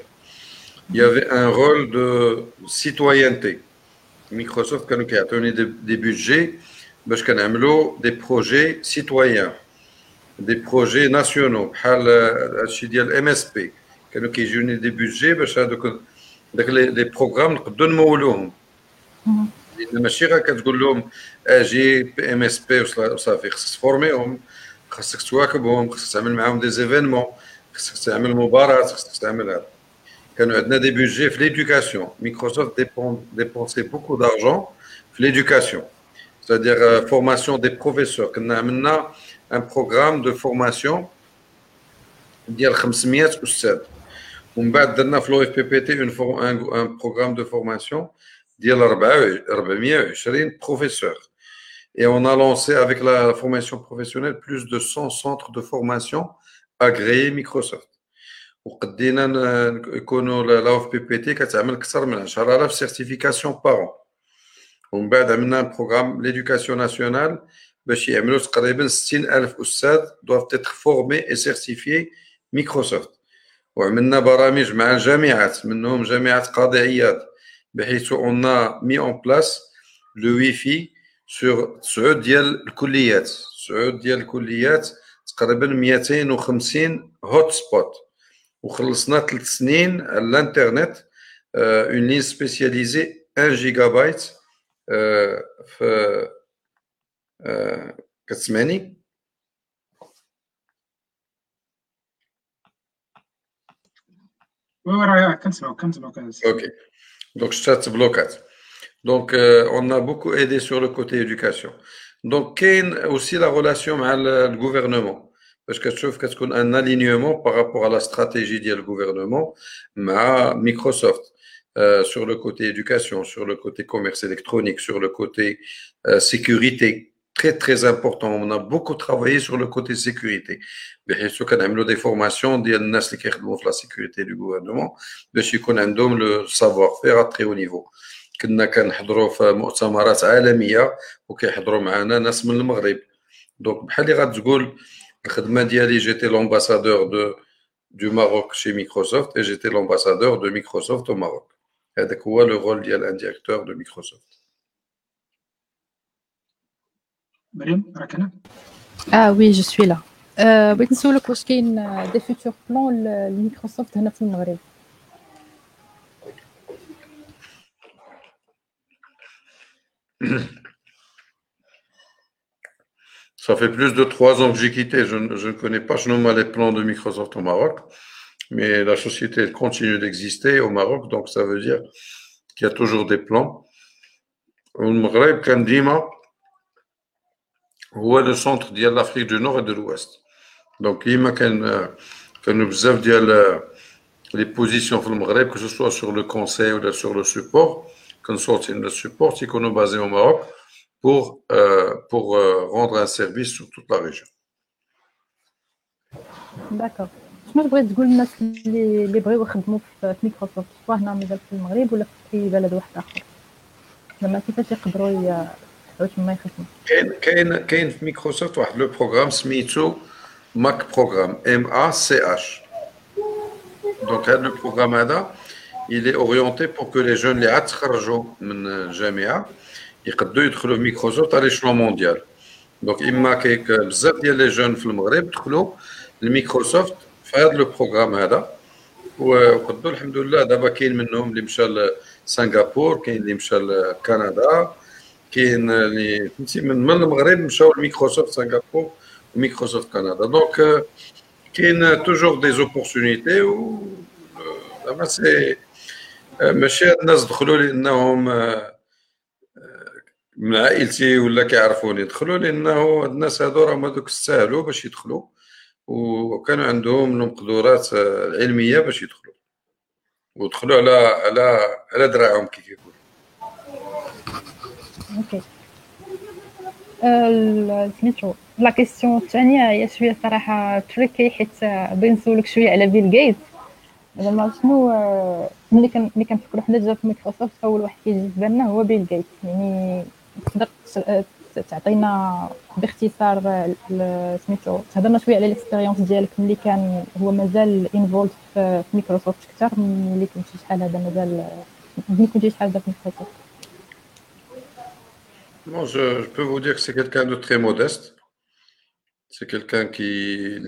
y avait un rôle de citoyenneté مايكروسوفت كانوا كيعطوني des budgets باش كنعملوا des projets citoyens des projets nationaux بحال هادشي ديال MSP كانوا كيجيوني des budgets باش هذوك داك les programmes نقدروا نمولوهم لأن ماشي غير كتقول لهم أجي بي MSP وصافي خصك تفورميهم خصك تواكبهم خصك تعمل معاهم des événements خصك تعمل مباراه خصك تعمل هذا كانوا عندنا des budgets في l'éducation مايكروسوفت dépen- dépensait beaucoup d'argent في l'éducation c'est-à-dire formation des professeurs كنا عملنا un programme de formation ديال 500 أستاذ ومن بعد درنا في لو اف بي بي تي اون ان بروغرام دو فورماسيون ديال 420 professeurs Et on a lancé avec la formation professionnelle plus de 100 centres de formation agréés Microsoft. وقدينا يكونوا لا اوف بي بي تي كتعمل أكثر من 10000 certifications par ومن بعد عملنا programme l'éducation nationale باش يعملوا تقريبا 60 الف أستاذ doivent être formés et certifiés مايكروسوفت وعملنا برامج مع الجامعات منهم جامعة قاضي عياض بحيث on met en place le wifi sur تسعود ديال الكليات. تسعود ديال الكليات تقريبا 250 hotspots وخلصنا ثلاث سنين على الانترنت اون لين سبيسياليزي 1 جيجا بايت في كتسمعني؟ Ok. Donc, je bloqué. Donc, on a beaucoup aidé sur le côté éducation. Donc, qu'il aussi la relation avec le gouvernement. Parce que je trouve y a un alignement par rapport à la stratégie du gouvernement, mais Microsoft, sur le côté éducation, sur le côté commerce électronique, sur le côté sécurité, très très important. On a beaucoup travaillé sur le côté sécurité. بحيث كنعملوا des formations ديال الناس اللي كيخدموا في la sécurité du gouvernement باش يكون عندهم le savoir faire à très haut niveau. كنا كنحضروا في مؤتمرات عالميه وكيحضروا معنا ناس من المغرب دونك بحال اللي غتقول الخدمه ديالي j'étais l'ambassadeur de du Maroc chez ميكروسوفت et j'étais l'ambassadeur de ميكروسوفت au Maroc هذاك هو le rôle ديال un directeur de ميكروسوفت مريم راك هنا اه وي جو سوي لا بغيت نسولك واش كاين دي فيتور بلان لميكروسوفت هنا في المغرب Ça fait plus de trois ans que j'ai quitté. Je, je, ne connais pas je les plans de Microsoft au Maroc, mais la société continue d'exister au Maroc, donc ça veut dire qu'il y a toujours des plans. Au Maghreb, Kandima, هو لو سونتر ديال لافريك دو نور دو لويست دونك كيما كان كانوا بزاف ديال لي بوزيسيون في المغرب كو سوا سور لو كونساي ولا سور لو سوبور كونسورتين لو سوبور تيكونوا بازي أو ماروك pour euh, pour euh, rendre un service sur toute la région. D'accord. شنو بغيت تقول للناس اللي اللي بغيو يخدموا في ميكروسوفت سواء هنا مازال في المغرب ولا في اي بلد واحد اخر زعما كيفاش يقدروا كاين كاين كاين في مايكروسوفت واحد le programme سميتو MACH programme M A C H donc هذا le programme هذا il est orienté pour que les jeunes اللي عاد تخرجوا من الجامعة يقدروا يدخلوا في مايكروسوفت على échelon mondial donc إما كاين بزاف ديال les jeunes في المغرب دخلوا لميكروسوفت في هذا le programme هذا. وقدوا الحمد لله دابا كاين منهم اللي مشى لسنغافور كاين اللي مشى لكندا. كاين اللي فهمتي من المغرب مشاو لميكروسوفت سنغافور وميكروسوفت كندا donc كاين toujours des opportunités و زعما c'est ماشي الناس دخلوا لانهم من عائلتي ولا كيعرفوني دخلوا لأنه الناس هادو راهم هذوك استاهلوا باش يدخلوا وكانوا عندهم المقدورات العلميه باش يدخلوا ودخلوا على على على دراعهم كيف يقول OK سميتو la question الثانية هي شوية صراحة tricky حيت بغيت نسولك شوية على بيل جيت زعما شنو ملي كان ملي كنفكروا حنا déjà في مايكروسوفت أول واحد كيجي في بالنا هو بيل جيت يعني تقدر تعطينا باختصار سميتو تهضرنا شوية على ال expérience ديالك. ملي كان هو مازال involved في مايكروسوفت أكثر ملي كنتي شحال هذا مازال ملي كنتي شحال هذا في مايكروسوفت Non, je, je, peux vous dire que c'est quelqu'un de très modeste. C'est quelqu'un qui,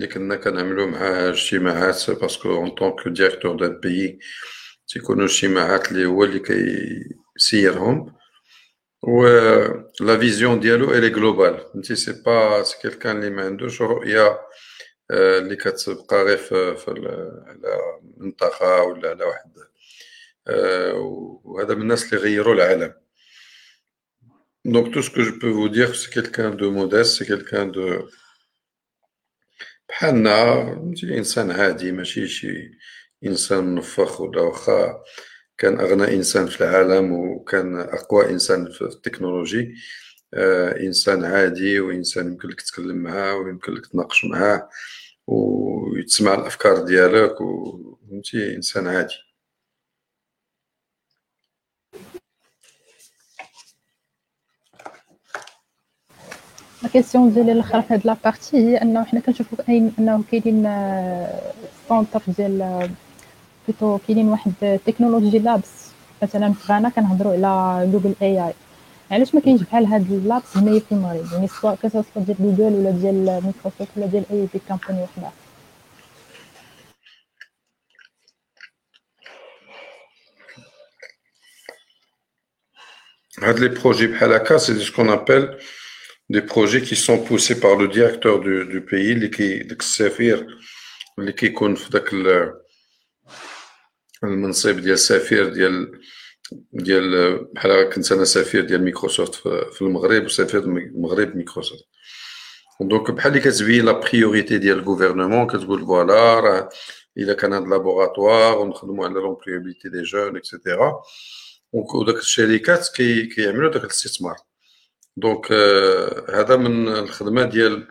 parce qu'en tant que directeur d'un pays, c'est qu'on la vision dialogue elle est globale c'est pas c'est quelqu'un اللي ما عندوش رؤيه اللي كتبقى غير في على منطقه ولا على واحد وهذا من الناس اللي غيروا العالم Donc tout ce que je peux vous dire, c'est quelqu'un de modeste, c'est quelqu'un de بحالنا انسان عادي ماشي شي انسان منفخ ولا واخا كان اغنى انسان في العالم وكان اقوى انسان في التكنولوجي آه انسان عادي وانسان يمكن لك تتكلم معاه ويمكن لك تناقش معاه ويتسمع الافكار ديالك وفهمتي انسان عادي لا كيسيون ديالي الاخرى في هاد لابارتي هي انه حنا كنشوفو انه كاينين سونتر ديال بلوتو كاينين واحد تكنولوجي لابس مثلا في غانا كنهضروا على جوجل اي اي علاش ما كاينش بحال هاد اللابس هنايا في المغرب يعني سواء كتوصل ديال جوجل ولا ديال مايكروسوفت ولا ديال اي بي كامباني وحده Les projets بحال هكا, c'est ce qu'on appelle des projets qui sont poussés par le directeur du, du pays, les qui السفير اللي كيكون في ذاك المنصب ديال السفير ديال ديال بحال كنت أنا سفير ديال ميكروسوفت في المغرب وسفير المغرب Microsoft donc بحال اللي كتبين la priorité ديال ال gouvernement كتقول voilà راه الا كان هاد laboratoire ونخدموا على l'employabilité des jeunes et cetera وداك الشركات كي كيعملوا داك الاستثمار donc هذا من الخدمه ديال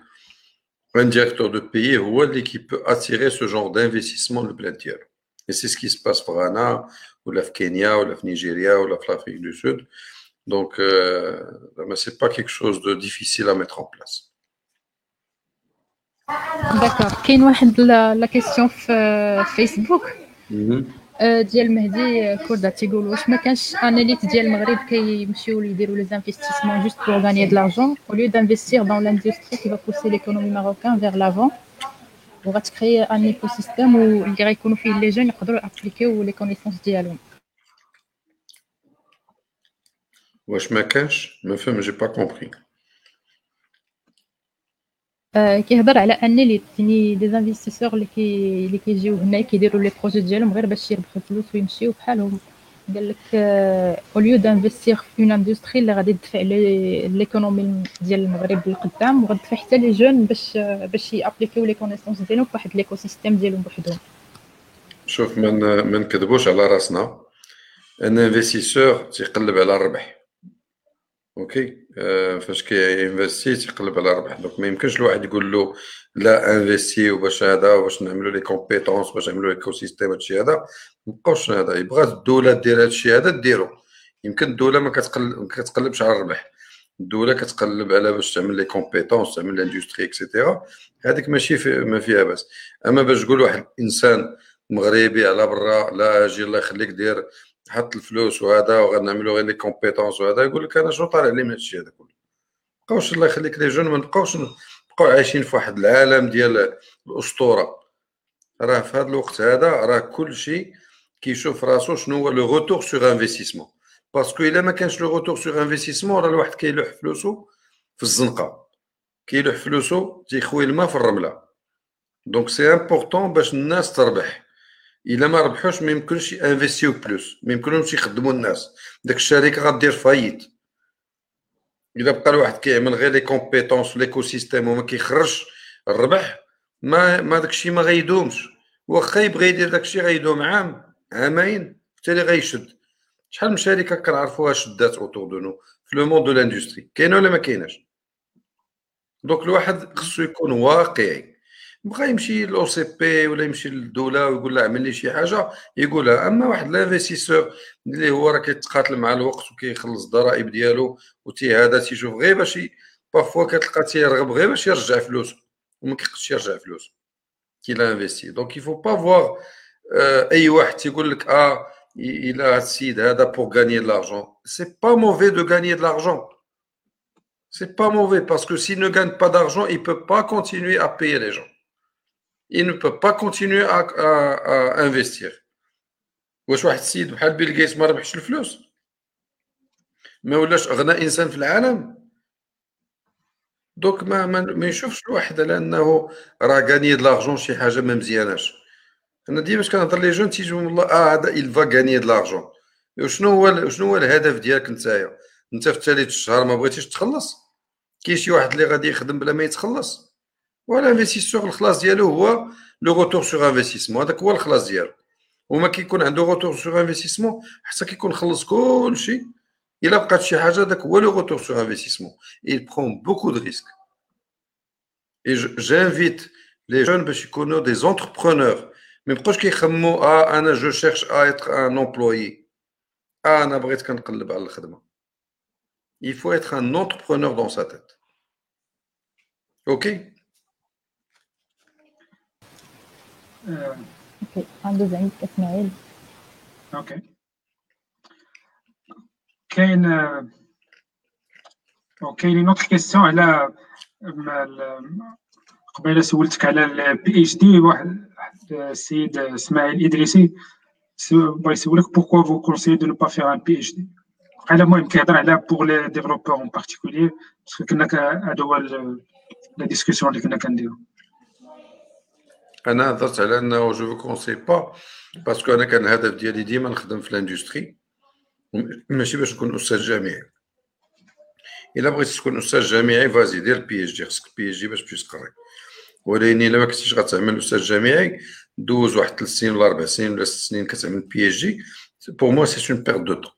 un directeur de pays هو اللي كي peut attirer ce genre d'investissement للبلاد ديالو et c'est ce qui se passe في غانا ولا في كينيا ولا في نيجيريا ولا في l'Afrique du Sud donc euh, c'est pas quelque chose de difficile à mettre en place d'accord كاين واحد la question في فيسبوك ديال مهدي كوردا تيقول واش ما كانش une élite ديال المغرب كيمشيو يديروا les investissements juste pour gagner de l'argent au lieu d'investir dans l'industrie qui va pousser l'économie marocaine vers l'avant وغت créer un écosystème اللي غيكونوا فيه les jeunes يقدروا ابليكيو les connaissances ديالهم واش ما كانش ما فهم j'ai pas compris كيهضر على ان لي يعني des investisseurs اللي كي اللي كيجيو هنا كيديروا les projets ديالهم غير باش يربحوا فلوس ويمشيو بحالهم قال لك au lieu d'investir في une industrie اللي غادي تدفع l'économie ديال المغرب للقدام وغتدفع حتى les jeunes باش باش يابليكيو les connaissances ديالهم في واحد l'écosystème ديالهم بوحدهم شوف من ما نكذبوش على راسنا un investisseur تيقلب على الربح OK آه فاش كي investit تيقلب على الربح donc ما يمكنش الواحد يقول له لا investis وباش هذا باش نعملوا les compétences باش نعملوا écosystème هادشي هذا. مابقاوش هذا. يبغى الدولة دير هادشي هذا ديرو. يمكن الدولة ما كتقلب ما كتقلبش على الربح. الدولة كتقلب على باش تعمل les compétences تعمل l'industrie et cetera هذيك ماشي في ما فيها بأس. أما باش تقول واحد الانسان مغربي على برا لا أجي الله يخليك دير حط الفلوس وهذا وغنعملوا غير les compétences وهذا يقول لك أنا شنو طالع لي من هادشي هذا كله؟ بقاوش الله يخليك les jeunes ما نبقاوش نبقاو عايشين في واحد العالم ديال الأسطورة. راه في هذا الوقت هذا راه كل شيء كيشوف راسو شنو هو le retour sur investissement parce que إلا ما كانش le retour sur investissement راه الواحد كيلوح فلوسو في الزنقة. كيلوح فلوسو تيخوي الماء في الرملة. donc c'est important باش الناس تربح. إلا ما ربحوش ما يمكنش انفيستيو plus ما يمكنهمش يخدموا الناس. داك الشركة غدير faillite. الا بقى الواحد كيعمل غير les compétences l'écosystème وما كيخرجش الربح ما ما داكشي ما غيدومش. واخا يبغي يدير داكشي غيدوم عام عامين حتى اللي غيشد. شحال من شركة كنعرفوها شدات autour de nous في le monde de l'industrie كاينة ولا ما كايناش؟ donc الواحد خصو يكون واقعي. بغى يمشي l'OCP ولا يمشي للدولة ويقول لها اعمل لي شي حاجة يقولها أما واحد l'investisseur اللي هو راه كيتقاتل مع الوقت وكيخلص الضرائب ديالو وتي هذا تيشوف غير باش parfois كتلقى تيرغب غير باش يرجع فلوسه وما كيقدش يرجع فلوسه qu'il a investi donc il faut pas voir أي واحد تيقول لك آه إلى هاد السيد هذا pour gagner de l'argent. C'est pas mauvais de gagner de l'argent. C'est pas mauvais parce que s'il ne gagne pas d'argent il peut pas continuer à payer les gens. Il ne peut pas continuer à, à, à investir. واش واحد السيد بحال بيل جيتس ما ربحش الفلوس ما ولاش اغنى انسان في العالم donc ما ما, يشوفش الواحد على انه راه gagner de l'argent شي حاجة ما مزياناش أنا ديما باش كنهضر les jeunes تيجيو من الله آه هذا il va gagner de شنو هو شنو هو الهدف ديالك نتايا انت في ثالث الشهر ما بغيتيش تخلص كاين شي واحد اللي غادي يخدم بلا ما يتخلص وال investisseur الخلاص ديالو هو le retour sur investissement. هذاك هو الخلاص ديالو. وما كيكون عنده retour sur investissement حتى كيكون خلص كلشي. إلا بقات شي حاجة داك هو le retour sur investissement. Il prend beaucoup de risques. Et j'invite les jeunes باش يكونوا des entrepreneurs. ما يبقاوش كيخمموا آه أنا je cherche à être un employé آه أنا بغيت كنقلب على الخدمه il faut être un entrepreneur dans sa tête. OK OK عنده زعيم اسماعيل OK كاين كاين autre question على قبيله سولتك على ال PhD واحد السيد اسماعيل ادريسي بغا يسولك pourquoi vous conseillez de ne pas faire un PhD على المهم كيهضر على pour les développeurs en particulier parce que كنا هادو هو la discussion اللي كنا كنديرو أنا هضرت على أنه je vous conseille pas parce que أنا كان الهدف ديالي ديما نخدم في ال industrie ماشي باش نكون أستاذ جامعي. إلا بغيتي تكون أستاذ جامعي vas-y دير PhD خصك PhD باش تمشي تقري. ولكن إلا ما كنتيش غتعمل أستاذ جامعي دوز واحد ثلاث سنين ولا أربع سنين ولا ست سنين كتعمل PhD pour moi c'est une perte de temps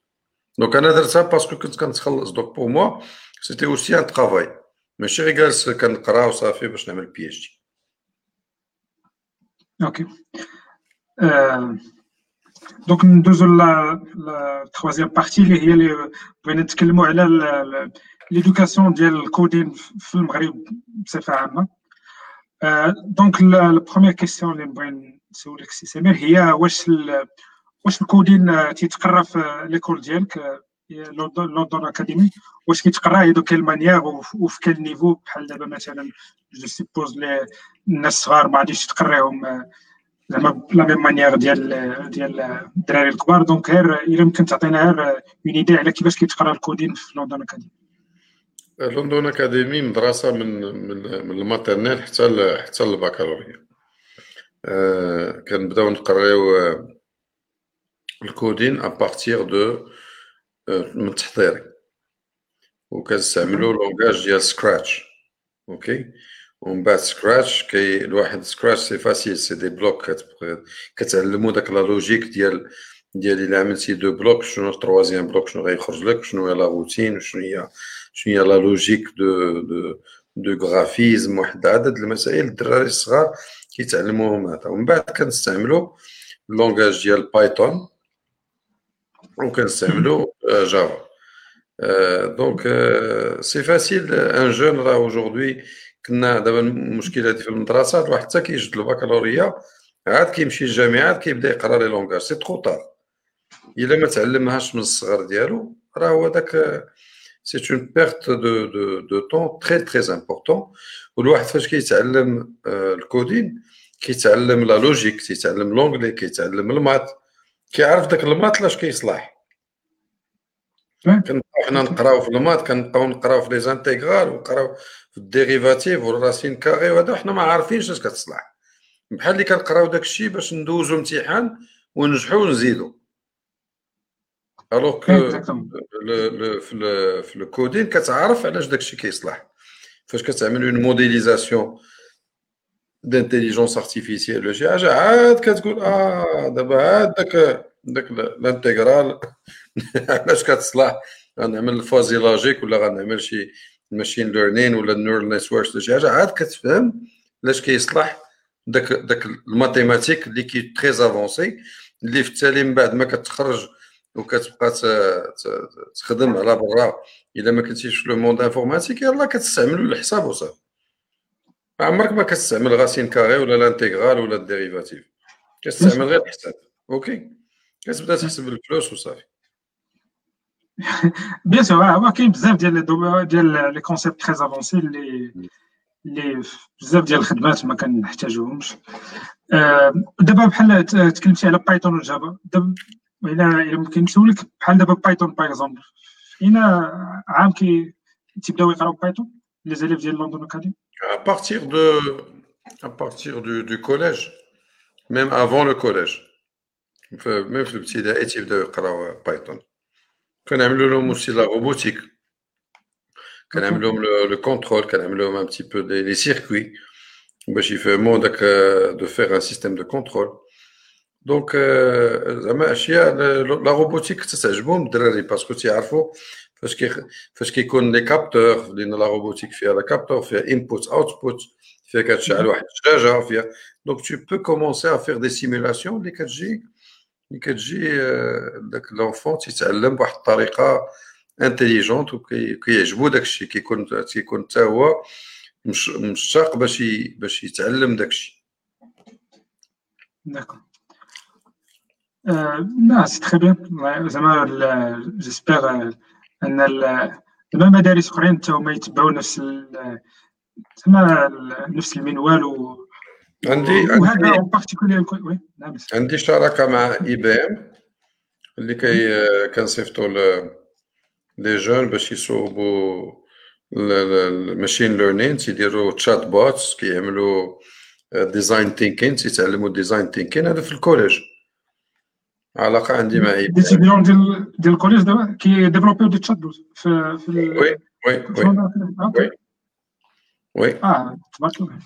donc أنا درتها parce que كنت كنتخلص. donc pour moi c'était aussi un travail ماشي غير جالس كنقرأ وصافي باش نعمل PhD OK donc ندوزو la troisième partie اللي هي اللي بغينا نتكلموا على l'éducation ديال ال coding في المغرب بصفه عامه donc ال première question اللي نبغي نسولك سي سمير هي واش واش ال coding تيتقرا في l'école ديالك London Academy واش كيتقرا de quelle manière وفي quel niveau بحال دابا مثلا je suppose الناس الصغار ما غاديش تقريهم زعما ب la même manière ديال ديال الدراري الكبار. donc غير إلا يمكن تعطينا غير une idée على كيفاش كيتقرا ال coding في لوندون اكاديمي لوندون اكاديمي مدرسة من من, من ال maternelle حتى حتى البكالوريا أه كنبداو نقريو ال coding à partir de من التحضيري وكنستعملو langage ديال Scratch OK؟ ومن بعد Scratch كي الواحد Scratch c'est facile c'est des blocs كتعلمو داك la logique ديال ديال إلا عملتي deux blocs شنو ال troisième bloc شنو غيخرج لك شنو هي la routine شنو هي شنو هي la logique de de de graphisme واحد عدد المسائل الدراري الصغار كيتعلموهم هذا. ومن بعد كنستعملو ال langage ديال Python وكنستعملو Java donc c'est facile un jeune راه aujourd'hui كنا دابا المشكلة هذه في المدرسة الواحد حتى كيجد البكالوريا عاد كيمشي للجامعة عاد كيبدا يقرا les langages c'est trop tard. إلا ما تعلمهاش من الصغر ديالو راه هو داك c'est une perte de de de temps très très importante والواحد فاش كيتعلم ال coding كيتعلم la logique كيتعلم l'anglais كيتعلم ال maths كيعرف داك ال maths لاش كيصلح. كنبقاو حنا نقراو في ال maths كنبقاو نقراو في les intégrales ونقراو في ال dérivatives وال racine carrée وهذا حنا ما عارفينش اش كتصلح. بحال اللي كنقراو داك الشيء باش ندوزو امتحان ونجحو ونزيدو. alors que في في ال coding كتعرف علاش داك الشيء كيصلح. فاش كتعمل une modélisation d'intelligence artificielle ولا شي حاجة عاد كتقول آه دابا عاد داك داك ال intégrale <laughs> علاش كتصلح؟ غنعمل ال fuzzy logic ولا غنعمل شي machine learning ولا ال neural networks ولا شي حاجة عاد كتفهم علاش كيصلح داك داك ال mathématiques اللي كي très avancées اللي في التالي من بعد ما كتخرج وكتبقى تخدم على برا إلا ما كنتيش في le monde informatique يلاه كتستعملو الحساب وصافي. عمرك ما كتستعمل racine carrée ولا l'intégrale ولا ال dérivatives. كتستعمل غير الحساب. OK؟ كتبدا تحسب الفلوس وصافي. bien sûr هو كاين بزاف ديال ديال les concepts très avancés اللي اللي بزاف ديال الخدمات ما كنحتاجوهمش دابا بحال تكلمتي على Python وال Java دابا الا ممكن نسولك بحال دابا Python par exemple اين عام كي تيبداو يقراو Python les élèves ديال London Academy À partir de, à partir du, du collège, même avant le collège, même في الابتدائي تيبداو يقراو Python كنعملوا لهم aussi la robotique. كنعملوا لهم le contrôle كنعملوا لهم un petit peu les, les circuits. باش يفهموا داك de faire un système de contrôle. donc زعما اشياء la robotique تتعجبهم الدراري parce que تيعرفوا فاش كي فاش كيكون les capteurs لأن la robotique فيها la capteur فيها input output فيها كتشعل واحد الدجاجه فيها donc tu peux commencer à faire des simulations اللي كتجي اللي كتجي داك l'enfant تيتعلم بواحد الطريقة intelligente وكيعجبو داك الشيء كيكون كيكون حتى هو مش مشتاق باش باش يتعلم داكشي. d'accord là c'est très bien زعما j'espère أن زعما المدارس أخرين حتى هما يتبعوا نفس زعما نفس المنوال و عندي وهذا عندي نعم عندي شراكة مع IBM اللي كي كنصيفطوا les jeunes باش يصوبوا ال machine learning تيديروا chatbots كيعملوا design thinking تيتعلموا design thinking هذا في ال collège. علاقة عندي مع دي سيديون ديال ديال ال collège دابا كيديفلوبيو des chatbots في في oui oui oui. oui آه تبارك الله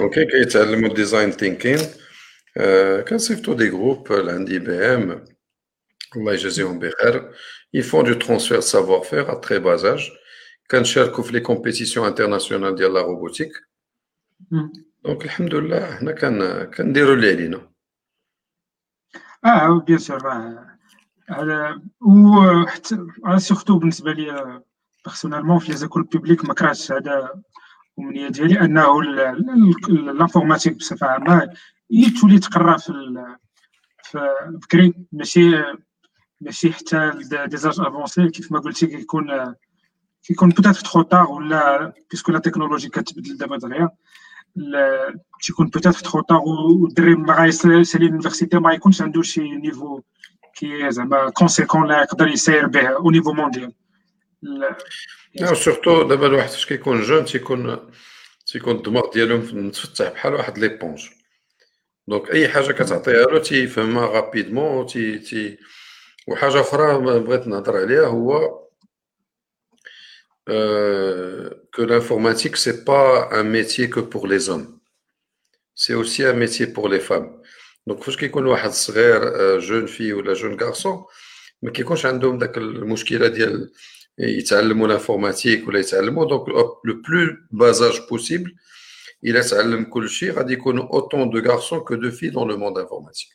OK كيتعلموا design thinking كنصيفطوا des groupes لعند IBM الله يجازيهم بخير ils font de transfert savoir-faire à très bas âge كنشاركوا في les compétitions internationales ديال la robotique donc الحمد لله حنا كان كنديروا اللي علينا آه bien sûr هذا وحتى surtout بالنسبة لي personnellement في les écoles publiques ما كرهتش هذا الامنيه ديالي أنه l'informatique بصفة عامة تولي تقرا في في بكري ماشي ماشي حتى des âges avancés كيف ما قلتي كيكون كيكون peut-être trop tard ولا puisque la technologie كتبدل دابا دغيا تيكون peut-être trop tard والدري ما غايسالي l'université ما يكونش عنده شي niveau qui زعما conséquent اللي يقدر يسير به au niveau mondial surtout دابا الواحد فاش كيكون jeune تيكون تيكون الدماغ ديالهم متفتح بحال واحد l'éponge donc أي حاجة كتعطيها له تيفهمها rapidement تي تي وحاجة أخرى بغيت نهضر عليها هو Euh, que l'informatique, c'est pas un métier que pour les hommes. C'est aussi un métier pour les femmes. Donc, فاش كيكون واحد صغير jeune fille ولا jeune garçon ما كيكونش عندهم داك المشكلة ديال يتعلموا l'informatique ولا يتعلموا donc le plus bas âge possible الا تعلم كل شيء غادي يكونوا autant de garçons que de filles dans le monde informatique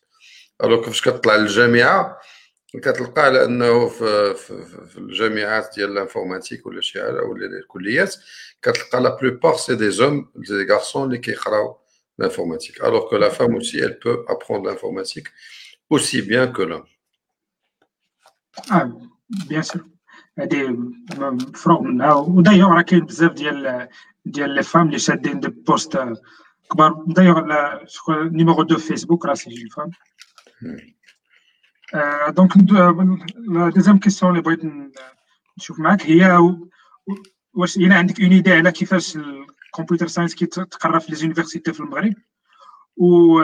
alors فاش كتطلع للجامعه كتلقى على انه في, في, في الجامعات ديال ال informatique ولا شي حاجة ولا الكليات كتلقى la plupart c'est des hommes des garçons اللي كيقراو l'informatique alors que la femme aussi elle peut apprendre l'informatique aussi bien que l'homme. آه bien sûr هادي مفروغ منها ودايوغ راه كاين بزاف ديال ديال les femmes اللي شادين des postes كبار. d'ailleurs numéro deux Facebook راه c'est femme. donc la deuxième question اللي بغيت نشوف معاك هي واش الا عندك une idée على كيفاش ال computer science كيتقرا في les universités في المغرب؟ و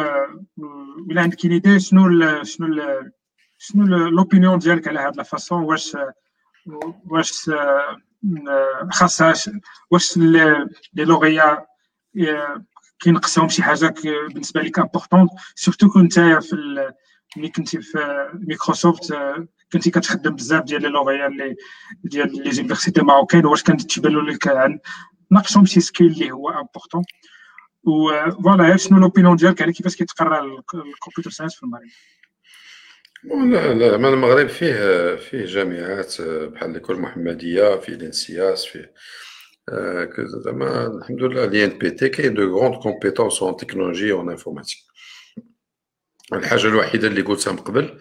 إلا عندك une idée شنو ال شنو ال شنو l'opinion ديالك على هاد la façon واش واش خاصها واش لي لوغيا كينقصهم شي حاجة بالنسبة لك important surtout كنت في ملي كنتي في مايكروسوفت كنتي كتخدم بزاف ديال les lauréats اللي ديال les universités marocaines واش كانت تيبان لك ناقصهم شي skill اللي هو important و voilà شنو l'opinion ديالك؟ على كيفاش كيتقرا ال computer science في المغرب؟ لا لا ما المغرب فيه فيه جامعات بحال l'école المحمدية فيه l'ENSIAS فيه زعما الحمد لله بي تي كاين de grandes compétences en technologie en informatique الحاجة الوحيدة اللي قلتها من قبل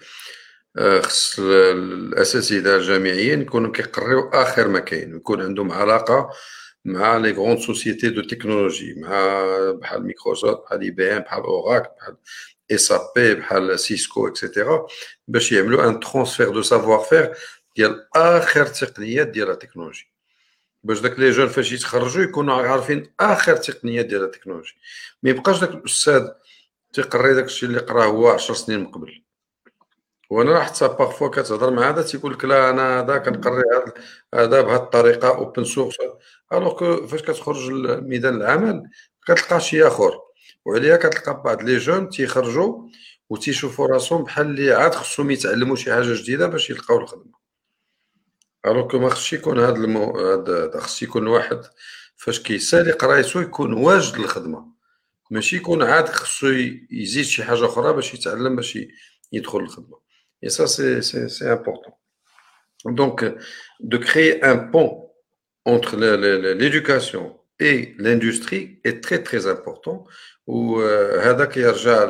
آه، خص الأساتذة الجامعيين يكونوا كيقريو آخر ما كاين يكون عندهم علاقة مع les grandes sociétés de technologie مع بحال ميكروسوفت بحال IBM بحال Oracle بحال بي بحال Cisco et cetera باش يعملوا un transfert de savoir-faire ديال اخر تقنيات ديال التكنولوجي باش داك les jeunes فاش يتخرجوا يكونوا عارفين اخر تقنيات ديال التكنولوجي ما يبقاش داك الاستاذ تيقري داك الشيء اللي قراه هو 10 سنين من قبل وأنا حتى parfois كتهضر مع هذا تيقول لك لا أنا هذا كنقري هذا بهذه الطريقة open source alors que فاش كتخرج لميدان العمل كتلقى شي اخر وعليها كتلقى بعض les jeunes تيخرجوا وتيشوفوا راسهم بحال اللي عاد خصهم يتعلموا شي حاجة جديدة باش يلقاو الخدمة. alors ما خصش يكون هذا المو... هذا خص يكون واحد فاش كيسالي قرايتو يكون واجد للخدمه ماشي يكون عاد خصو يزيد شي حاجة أخرى باش يتعلم باش يدخل الخدمة. et ça c'est c'est c'est important donc de créer un pont entre l'éducation et l'industrie est très très important وهذا كيرجع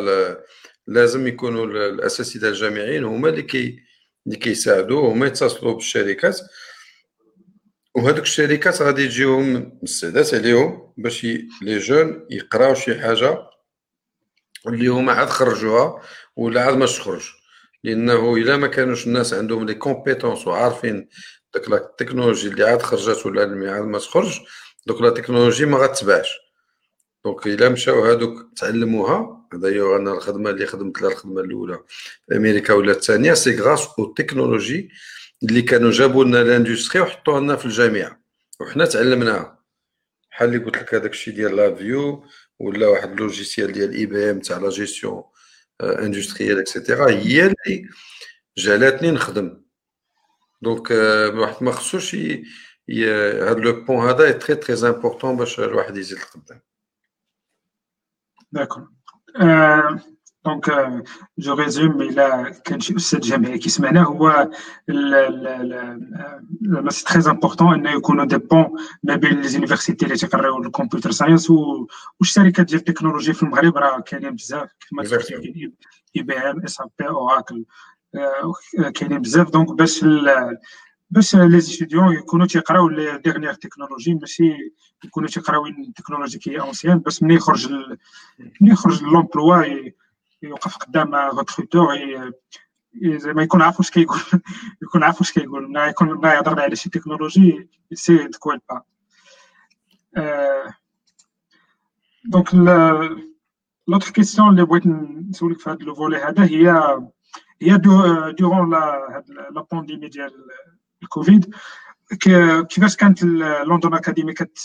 لازم يكونوا الأساتذة الجامعيين هما اللي كي اللي كيساعدوا هما يتصلوا بالشركات. وهذوك الشركات غادي يجيهم السادات عليهم باش les jeunes يقراو شي حاجة اللي هما عاد خرجوها ولا عاد ما تخرج. لأنه إلا ما كانوش الناس عندهم les compétences وعارفين داك التكنولوجي اللي عاد خرجت ولا اللي عاد ما تخرج donc la technologie ما غاتباعش donc إلا مشاو هادوك تعلموها هذا هي أنا الخدمة اللي خدمت لها الخدمة الأولى. في أمريكا ولا الثانية c'est grâce aux technologies اللي كانوا جابوا لنا l'industrie وحطوها لنا في الجامعة. وحنا تعلمناها. بحال اللي قلت لك هذاك الشيء ديال لا فيو ولا واحد ال logiciel ديال IBM تاع la gestion industrielle et cetera هي اللي جالتني نخدم. donc واحد ما خصوش هذا le pont هذا très très important باش الواحد يزيد القدام d'accord donc je résume إلى كان شي أستاذ جامعي كيسمعنا هو c'est très important انه يكونوا des ponts ما بين les universités اللي تيقراو ال computer science والشركات ديال التكنولوجيا في المغرب راه كاينين بزاف كما تقول اي بي ام اس ا بي اوراكل كاينين بزاف donc باش باش les étudiants يكونوا تيقراو les dernières technologies ماشي يكونوا تيقراو technologie qui est ancienne باش ملي يخرج ملي يخرج l'emploi يوقف قدام recruteur زعما يكون عارف واش كيقول <laughs> يكون عارف واش كيقول. ملي يكون ملي يهضر على شي technologie ici تكوال با donc l'autre question اللي بغيت نسولك في هذا le volet هذا هي هي durant la la pandémie ديال الكوفيد كيفاش كانت London Academy كت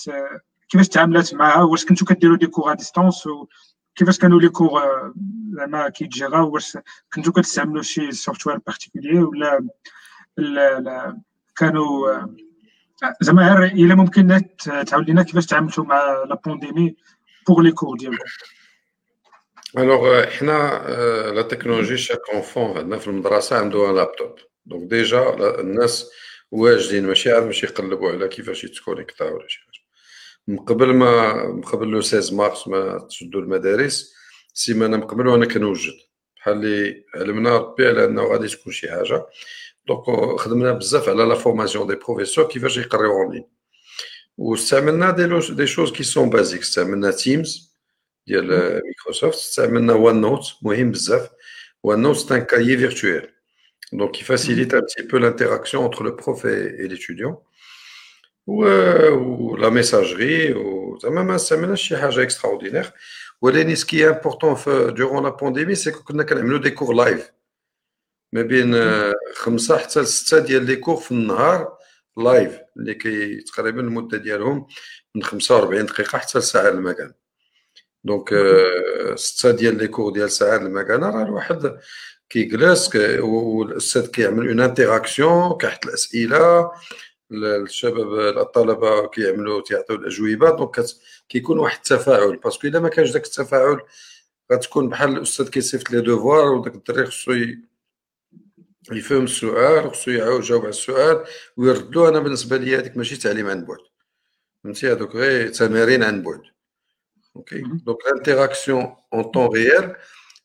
كيفاش تعاملات معها؟ واش كنتو كديروا des cours à distance كيفاش كانوا les cours زعما كيتجراو واش كنتو كتستعملوا شي software particulier ولا لا كانوا زعما غير إلا ممكن تعاود لنا كيفاش تعاملتوا مع la pandémie pour les cours ديالكم؟ alors حنا la technologie chaque enfant عندنا في المدرسة عنده laptop donc déjà الناس واجدين ماشي عاد ماشي يقلبوا على كيفاش يت connecta ولا شي حاجة. من قبل ما من قبل le 16 مارس ما تشدوا المدارس سيمانة من قبل وأنا كنوجد. بحال اللي علمنا ربي على أنه غادي تكون شي حاجة. donc خدمنا بزاف على la formation des professeurs كيفاش يقريو en ligne واستعملنا des لوش des choses qui sont basiques استعملنا Teams ديال مايكروسوفت استعملنا OneNote مهم بزاف. OneNote un cahier virtuel Donc, il facilite un petit peu l'interaction entre le prof et, et l'étudiant. Ou, euh, ou, la messagerie, ou même c'est شي حاجه extraordinaire. ولكن ce qui est important durant la pandémie c'est que كنا كنعملوا des cours live ما بين خمسة حتى لستة ديال لي كور في النهار لايف اللي كي تقريبا المده ديالهم من 45 دقيقه حتى لساعه المكان دونك ستة ديال لي كور ديال ساعه المكان راه الواحد كيجلس والاستاذ كيعمل une interaction كيحط الاسئله الشباب الطلبه كيعملوا تيعطيو الاجوبه donc كيكون واحد التفاعل parce que الا ما كانش داك التفاعل غتكون بحال الاستاذ كيصيفط les devoirs وداك الدري خصو يفهم السؤال خصو يجاوب على السؤال ويرد له أنا بالنسبة لي هذيك ماشي تعليم عن بعد فهمتي هذوك غير تمارين عن بعد. OK donc ال interaction en temps réel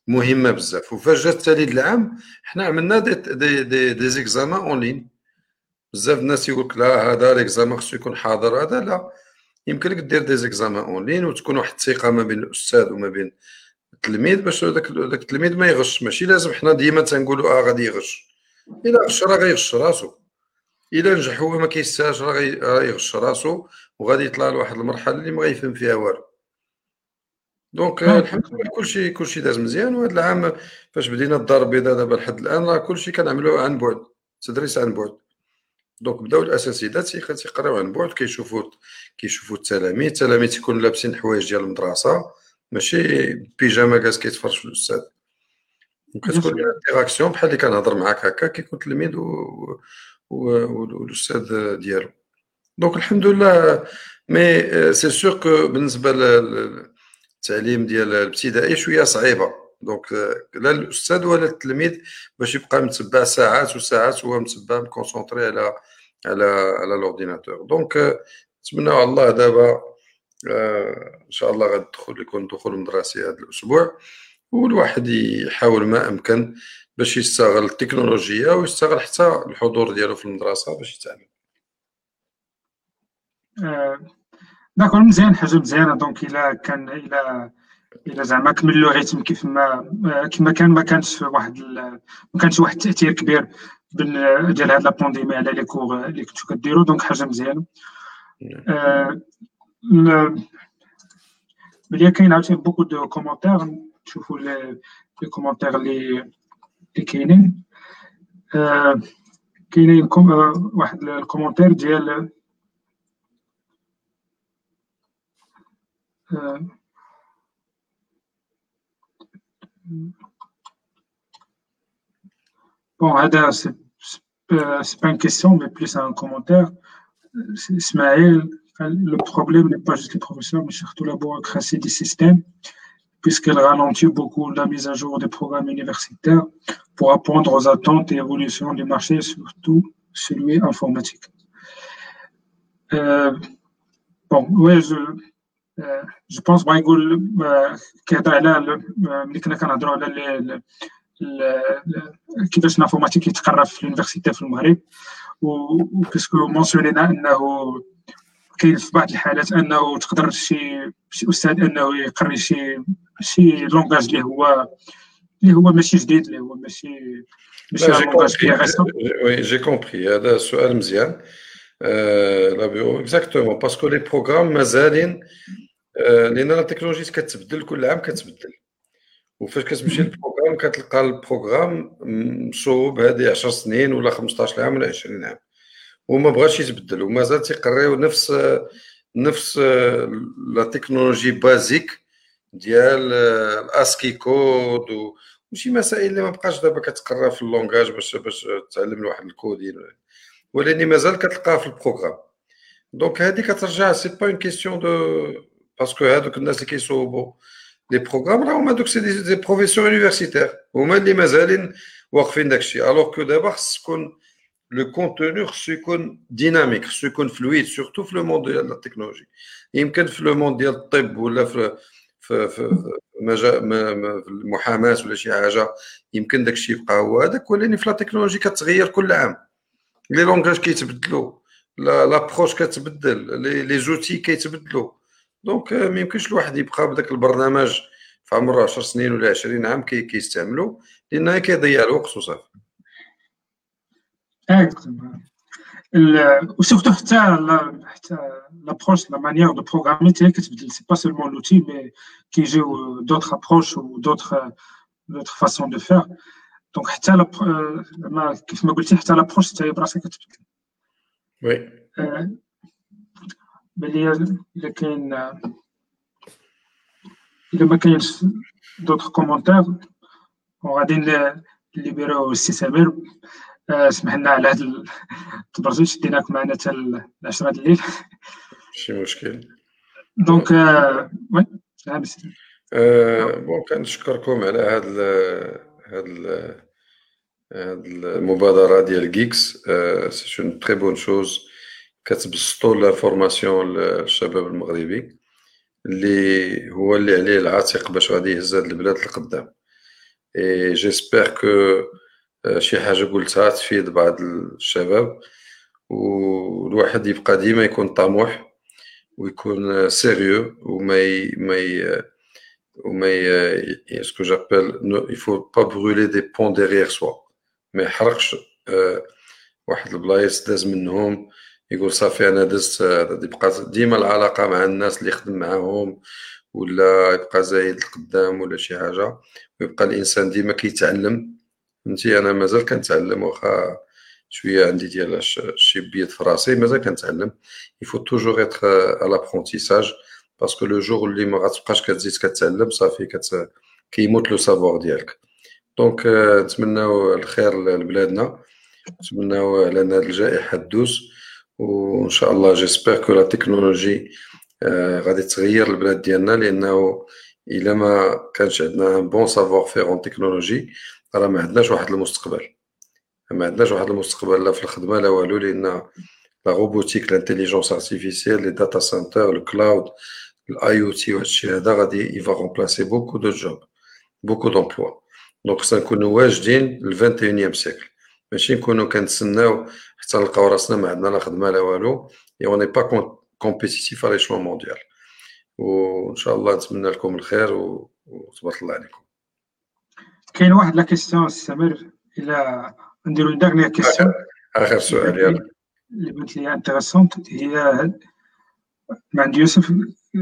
مهمة بزاف. وفاش جات التاليد العام حنا عملنا des des des, des examens en ligne بزاف الناس يقول لك لا هذا l'examen خصو يكون حاضر هذا لا. يمكن لك دير des examens en ligne وتكون واحد الثقة ما بين الأستاذ وما بين التلميذ باش داك داك التلميذ ما يغش. ماشي لازم حنا ديما تنقولوا آه غادي يغش. إلا غش راه غيغش راسو. إلا نجح هو ما كيستاهلش راه غيغش راسو. وغادي يطلع لواحد المرحلة اللي ما غيفهم فيها والو. donc الحمد لله كلشي كلشي داز مزيان وهذا العام فاش بدينا الدار البيضاء دابا لحد الآن راه كلشي كنعملوه عن بعد. تدريس عن بعد. donc بداو الاساتذه تيقراو عن بعد كيشوفوا كيشوفوا التلاميذ. التلاميذ تيكونوا لابسين الحوايج ديال المدرسة ماشي بيجاما جالس كيتفرج في الاستاذ وكتكون interaction بحال اللي كنهضر معاك هكا كيكون. و... والاستاذ ديالو. donc الحمد لله mais c'est sûr que بالنسبة. التعليم ديال الابتدائي شوية صعيبة. donc لا الأستاذ ولا التلميذ باش يبقى متبع ساعات وساعات هو متبع م concentré على على على l'ordinateur donc نتمنى الله دابا إن شاء الله غادي تدخل يكون دخول مدرسي هذا الأسبوع. والواحد يحاول ما أمكن باش يستغل التكنولوجيا ويستغل حتى الحضور ديالو في المدرسة باش يتعلم. d'accord مزيان حاجة مزيانة. donc إلا كان إلا إلا زعما كملوا rythme كيف ما كما كان ما كانش واحد ما كانش واحد التأثير كبير ديال هاد la pandémie على les cours اللي كنتو كديروا donc حاجة مزيانة. ملي كاين عاوتاني beaucoup de commentaires. تشوفوا les commentaires اللي اللي كاينين. كاينين واحد ال commentaire ديال Bon, Ada, c'est pas une question, mais plus un commentaire. Ismaël, le problème n'est pas juste les professeurs, mais surtout la bureaucratie des systèmes, puisqu'elle ralentit beaucoup la mise à jour des programmes universitaires pour répondre aux attentes et évolutions du marché, surtout celui informatique. Euh, bon, oui, je, جو بونس بغا يقول كيهضر على ملي كنا كنهضروا على كيفاش ال informatique يتقرا في ال université في المغرب و puisque mentionnينا انه كاين في بعض الحالات انه تقدر شي شي أستاذ انه يقري شي شي langage اللي هو اللي هو ماشي جديد اللي هو ماشي ماشي langage oui j'ai compris هذا سؤال مزيان لا بيو exactement parce que les programmes مازالين لأن la technologie كتبدل كل عام كتبدل. وفاش كتمشي لل programme كتلقى ال programme مصوب هذه 10 سنين ولا 15 عام ولا 20 عام. وما بغاش يتبدل ومازال تيقريو نفس نفس la technologie basique ديال ال ASCII code وشي مسائل اللي ما بقاش دابا كتقرا في ال langage باش باش تعلم لواحد ال coding. ولكن مازال كتلقاها في ال programme. donc هذه كترجع c'est pas une question de parce que هادوك الناس اللي كيصوبوا les programmes راهم هادوك c'est des professeurs universitaires هما اللي مازالين واقفين داكشي alors que دابا خص تكون le contenu خصو يكون dynamique خصو يكون fluide surtout في le monde ديال التكنولوجي يمكن في le monde ديال الطب ولا في في في مجال المحاماه ولا شي حاجة يمكن داكشي يبقى هو هذاك ولكن في la technologie كتغير كل عام les langages كيتبدلوا l'approche كتبدل les outils كيتبدلوا donc ما يمكنش الواحد يبقى بداك البرنامج في عمره 10 سنين ولا 20 عام كي كيستعملو لأن كيضيع الوقت وصافي و surtout حتى حتى l'approche la manière de programmer تاعي كتبدل c'est pas seulement l'outil mais كيجيو d'autres approches و d'autres d'autres façons de faire donc حتى كيف ما قلتي حتى l'approche تاعي براسها كتبدل oui بلي الا كاين الا ما كاينش d'autres commentaires وغادي ن libérer و السي سمير سمح لنا على هذا التبرزيط شديناك معنا حتى العشرة الليل. ماشي مشكل. donc oui bon كنشكركم على هاد هاد هاد المبادرة ديال جيكس c'est une très bonne chose كتبسطوا la formation للشباب المغربي اللي هو اللي عليه العاتق باش غادي يهز هاد البلاد لقدام. et j'espère que شي حاجة قلتها تفيد بعض الشباب والواحد يبقى ديما يكون طموح ويكون sérieux وما ي... ما ي... وما ي... ce que j'appelle il faut pas brûler des ponts derrière soi ما يحرقش واحد البلايص داز منهم يقول صافي أنا دزت يبقى ديما العلاقة مع الناس اللي يخدم معاهم ولا يبقى زايد القدام ولا شي حاجة. ويبقى الإنسان ديما كيتعلم. فهمتي؟ أنا مازال كنتعلم واخا شوية عندي ديال البيض في راسي مازال كنتعلم. il faut toujours être l'apprentissage parce que le jour اللي ما غتبقاش كتزيد كتعلم صافي كت كيموت le savoir ديالك. donc نتمناو الخير لبلادنا. نتمناو لنا الجائحة تدوز. وان شاء الله j'espère que la technologie غادي تغير البلاد ديالنا لأنه الا ما كانش عندنا bon savoir-faire en technologie راه ما عندناش واحد المستقبل ما عندناش واحد المستقبل لا في الخدمه لا والو لأن la robotique l'intelligence artificielle les data centers ال cloud ال IoT وهادشي هذا غادي il va remplacer beaucoup de jobs beaucoup d'emplois donc خصنا نكونوا واجدين ل 21 siècle ماشي نكونوا كنتسناو حتى نلقاو راسنا ما عندنا لا خدمة لا والو. et on est pas compétitif على l'échelon mondial وان شاء الله نتمنى لكم الخير وتبارك الله عليكم. كاين واحد la question سمير إلى نديرو dernière question آخر سؤال يلا. اللي بانت لي intéressante هي مع عند يوسف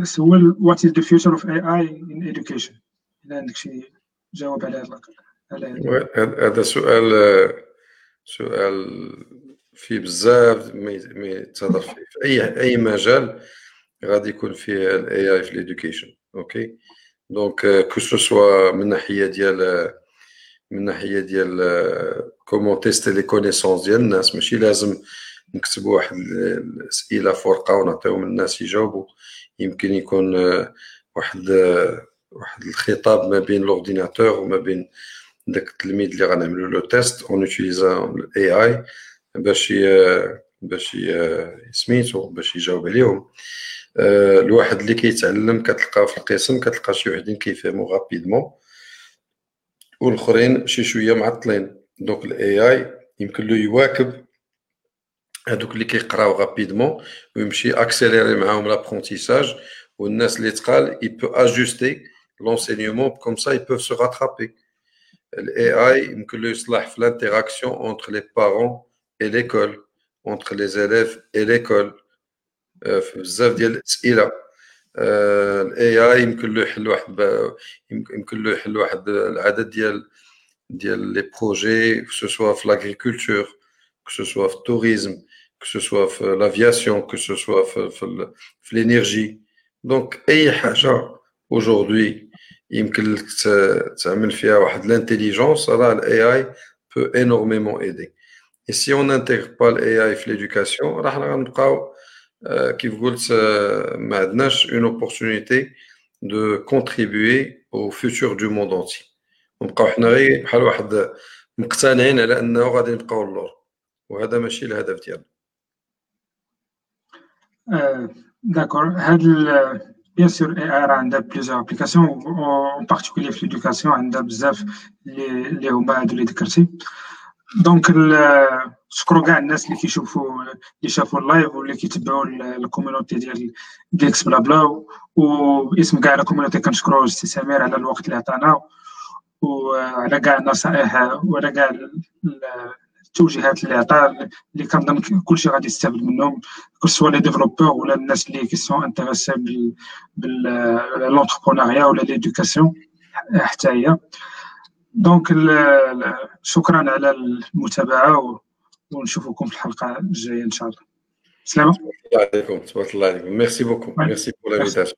سول what is the future of AI in education اذا عندك شي جواب على هذا هذا. سؤال سؤال فيه بزاف ما يتهضر فيه. في اي أي مجال غادي يكون فيه ال AI في l'éducation okay؟ donc que ce soit من ناحية ديال من ناحية ديال comment tester les connaissances ديال الناس. ماشي لازم نكتبوا واحد الأسئلة في ورقه ونعطيهم الناس يجاوبوا يمكن يكون واحد واحد الخطاب ما بين l'ordinateur وما بين داك التلميذ اللي غنعملوا له test en utilisant ال AI باش باش سميتو باش يجاوب عليهم الواحد اللي كيتعلم كتلقاه في القسم كتلقى شي وحدين كيفهموا rapidement والاخرين شي شوية معطلين donc ال AI يمكن له يواكب هادوك اللي كيقراو rapidement ويمشي accélérer معاهم l'apprentissage والناس اللي تقال il peut ajuster l'enseignement comme ça ils peuvent se rattraper. l'AI يمكن له يصلح في l'interaction entre les parents et l'école entre les élèves et l'école. في بزاف ديال الاسئله ال AI يمكن له يحل واحد يمكن له يحل واحد العدد ديال ديال les projets que ce soit في l'agriculture que ce soit في ال tourisme que ce soit في l'aviation que ce soit في في, في l'énergie donc اي حاجة aujourd'hui يمكن لك تعمل فيها واحد l'intelligence راه ال AI peut énormément aider et si on intègre pas ال AI في l'éducation راه حنا غنبقاو كيف قلت ما عندناش une opportunité de contribuer au futur du monde entier ونبقاو حنا غير بحال واحد مقتنعين على أنه غادي نبقاو اللور وهذا ماشي الهدف ديالنا. d'accord هاد bien sûr AI راه عندها plusieurs applications en particulier في l'éducation عندها بزاف اللي هما هادو اللي ذكرتي donc شكرو كاع الناس اللي كيشوفوا اللي شافوا ال live واللي كيتبعوا ال community ديال جيكس بلا بلا وباسم كاع ال community كنشكرو سي سمير على الوقت اللي عطانا وعلى كاع النصائح وعلى كاع التوجيهات اللي عطا اللي كنظن كلشي غادي يستافد منهم que ce soit les développeurs ولا الناس اللي qui sont intéressés par l'entrepreneuriat ولا l'éducation حتى هي. donc شكرا على المتابعة ونشوفكم في الحلقة الجاية إن شاء الله. سلامة. الله عليكم. تبارك الله عليكم. merci beaucoup merci pour l'invitation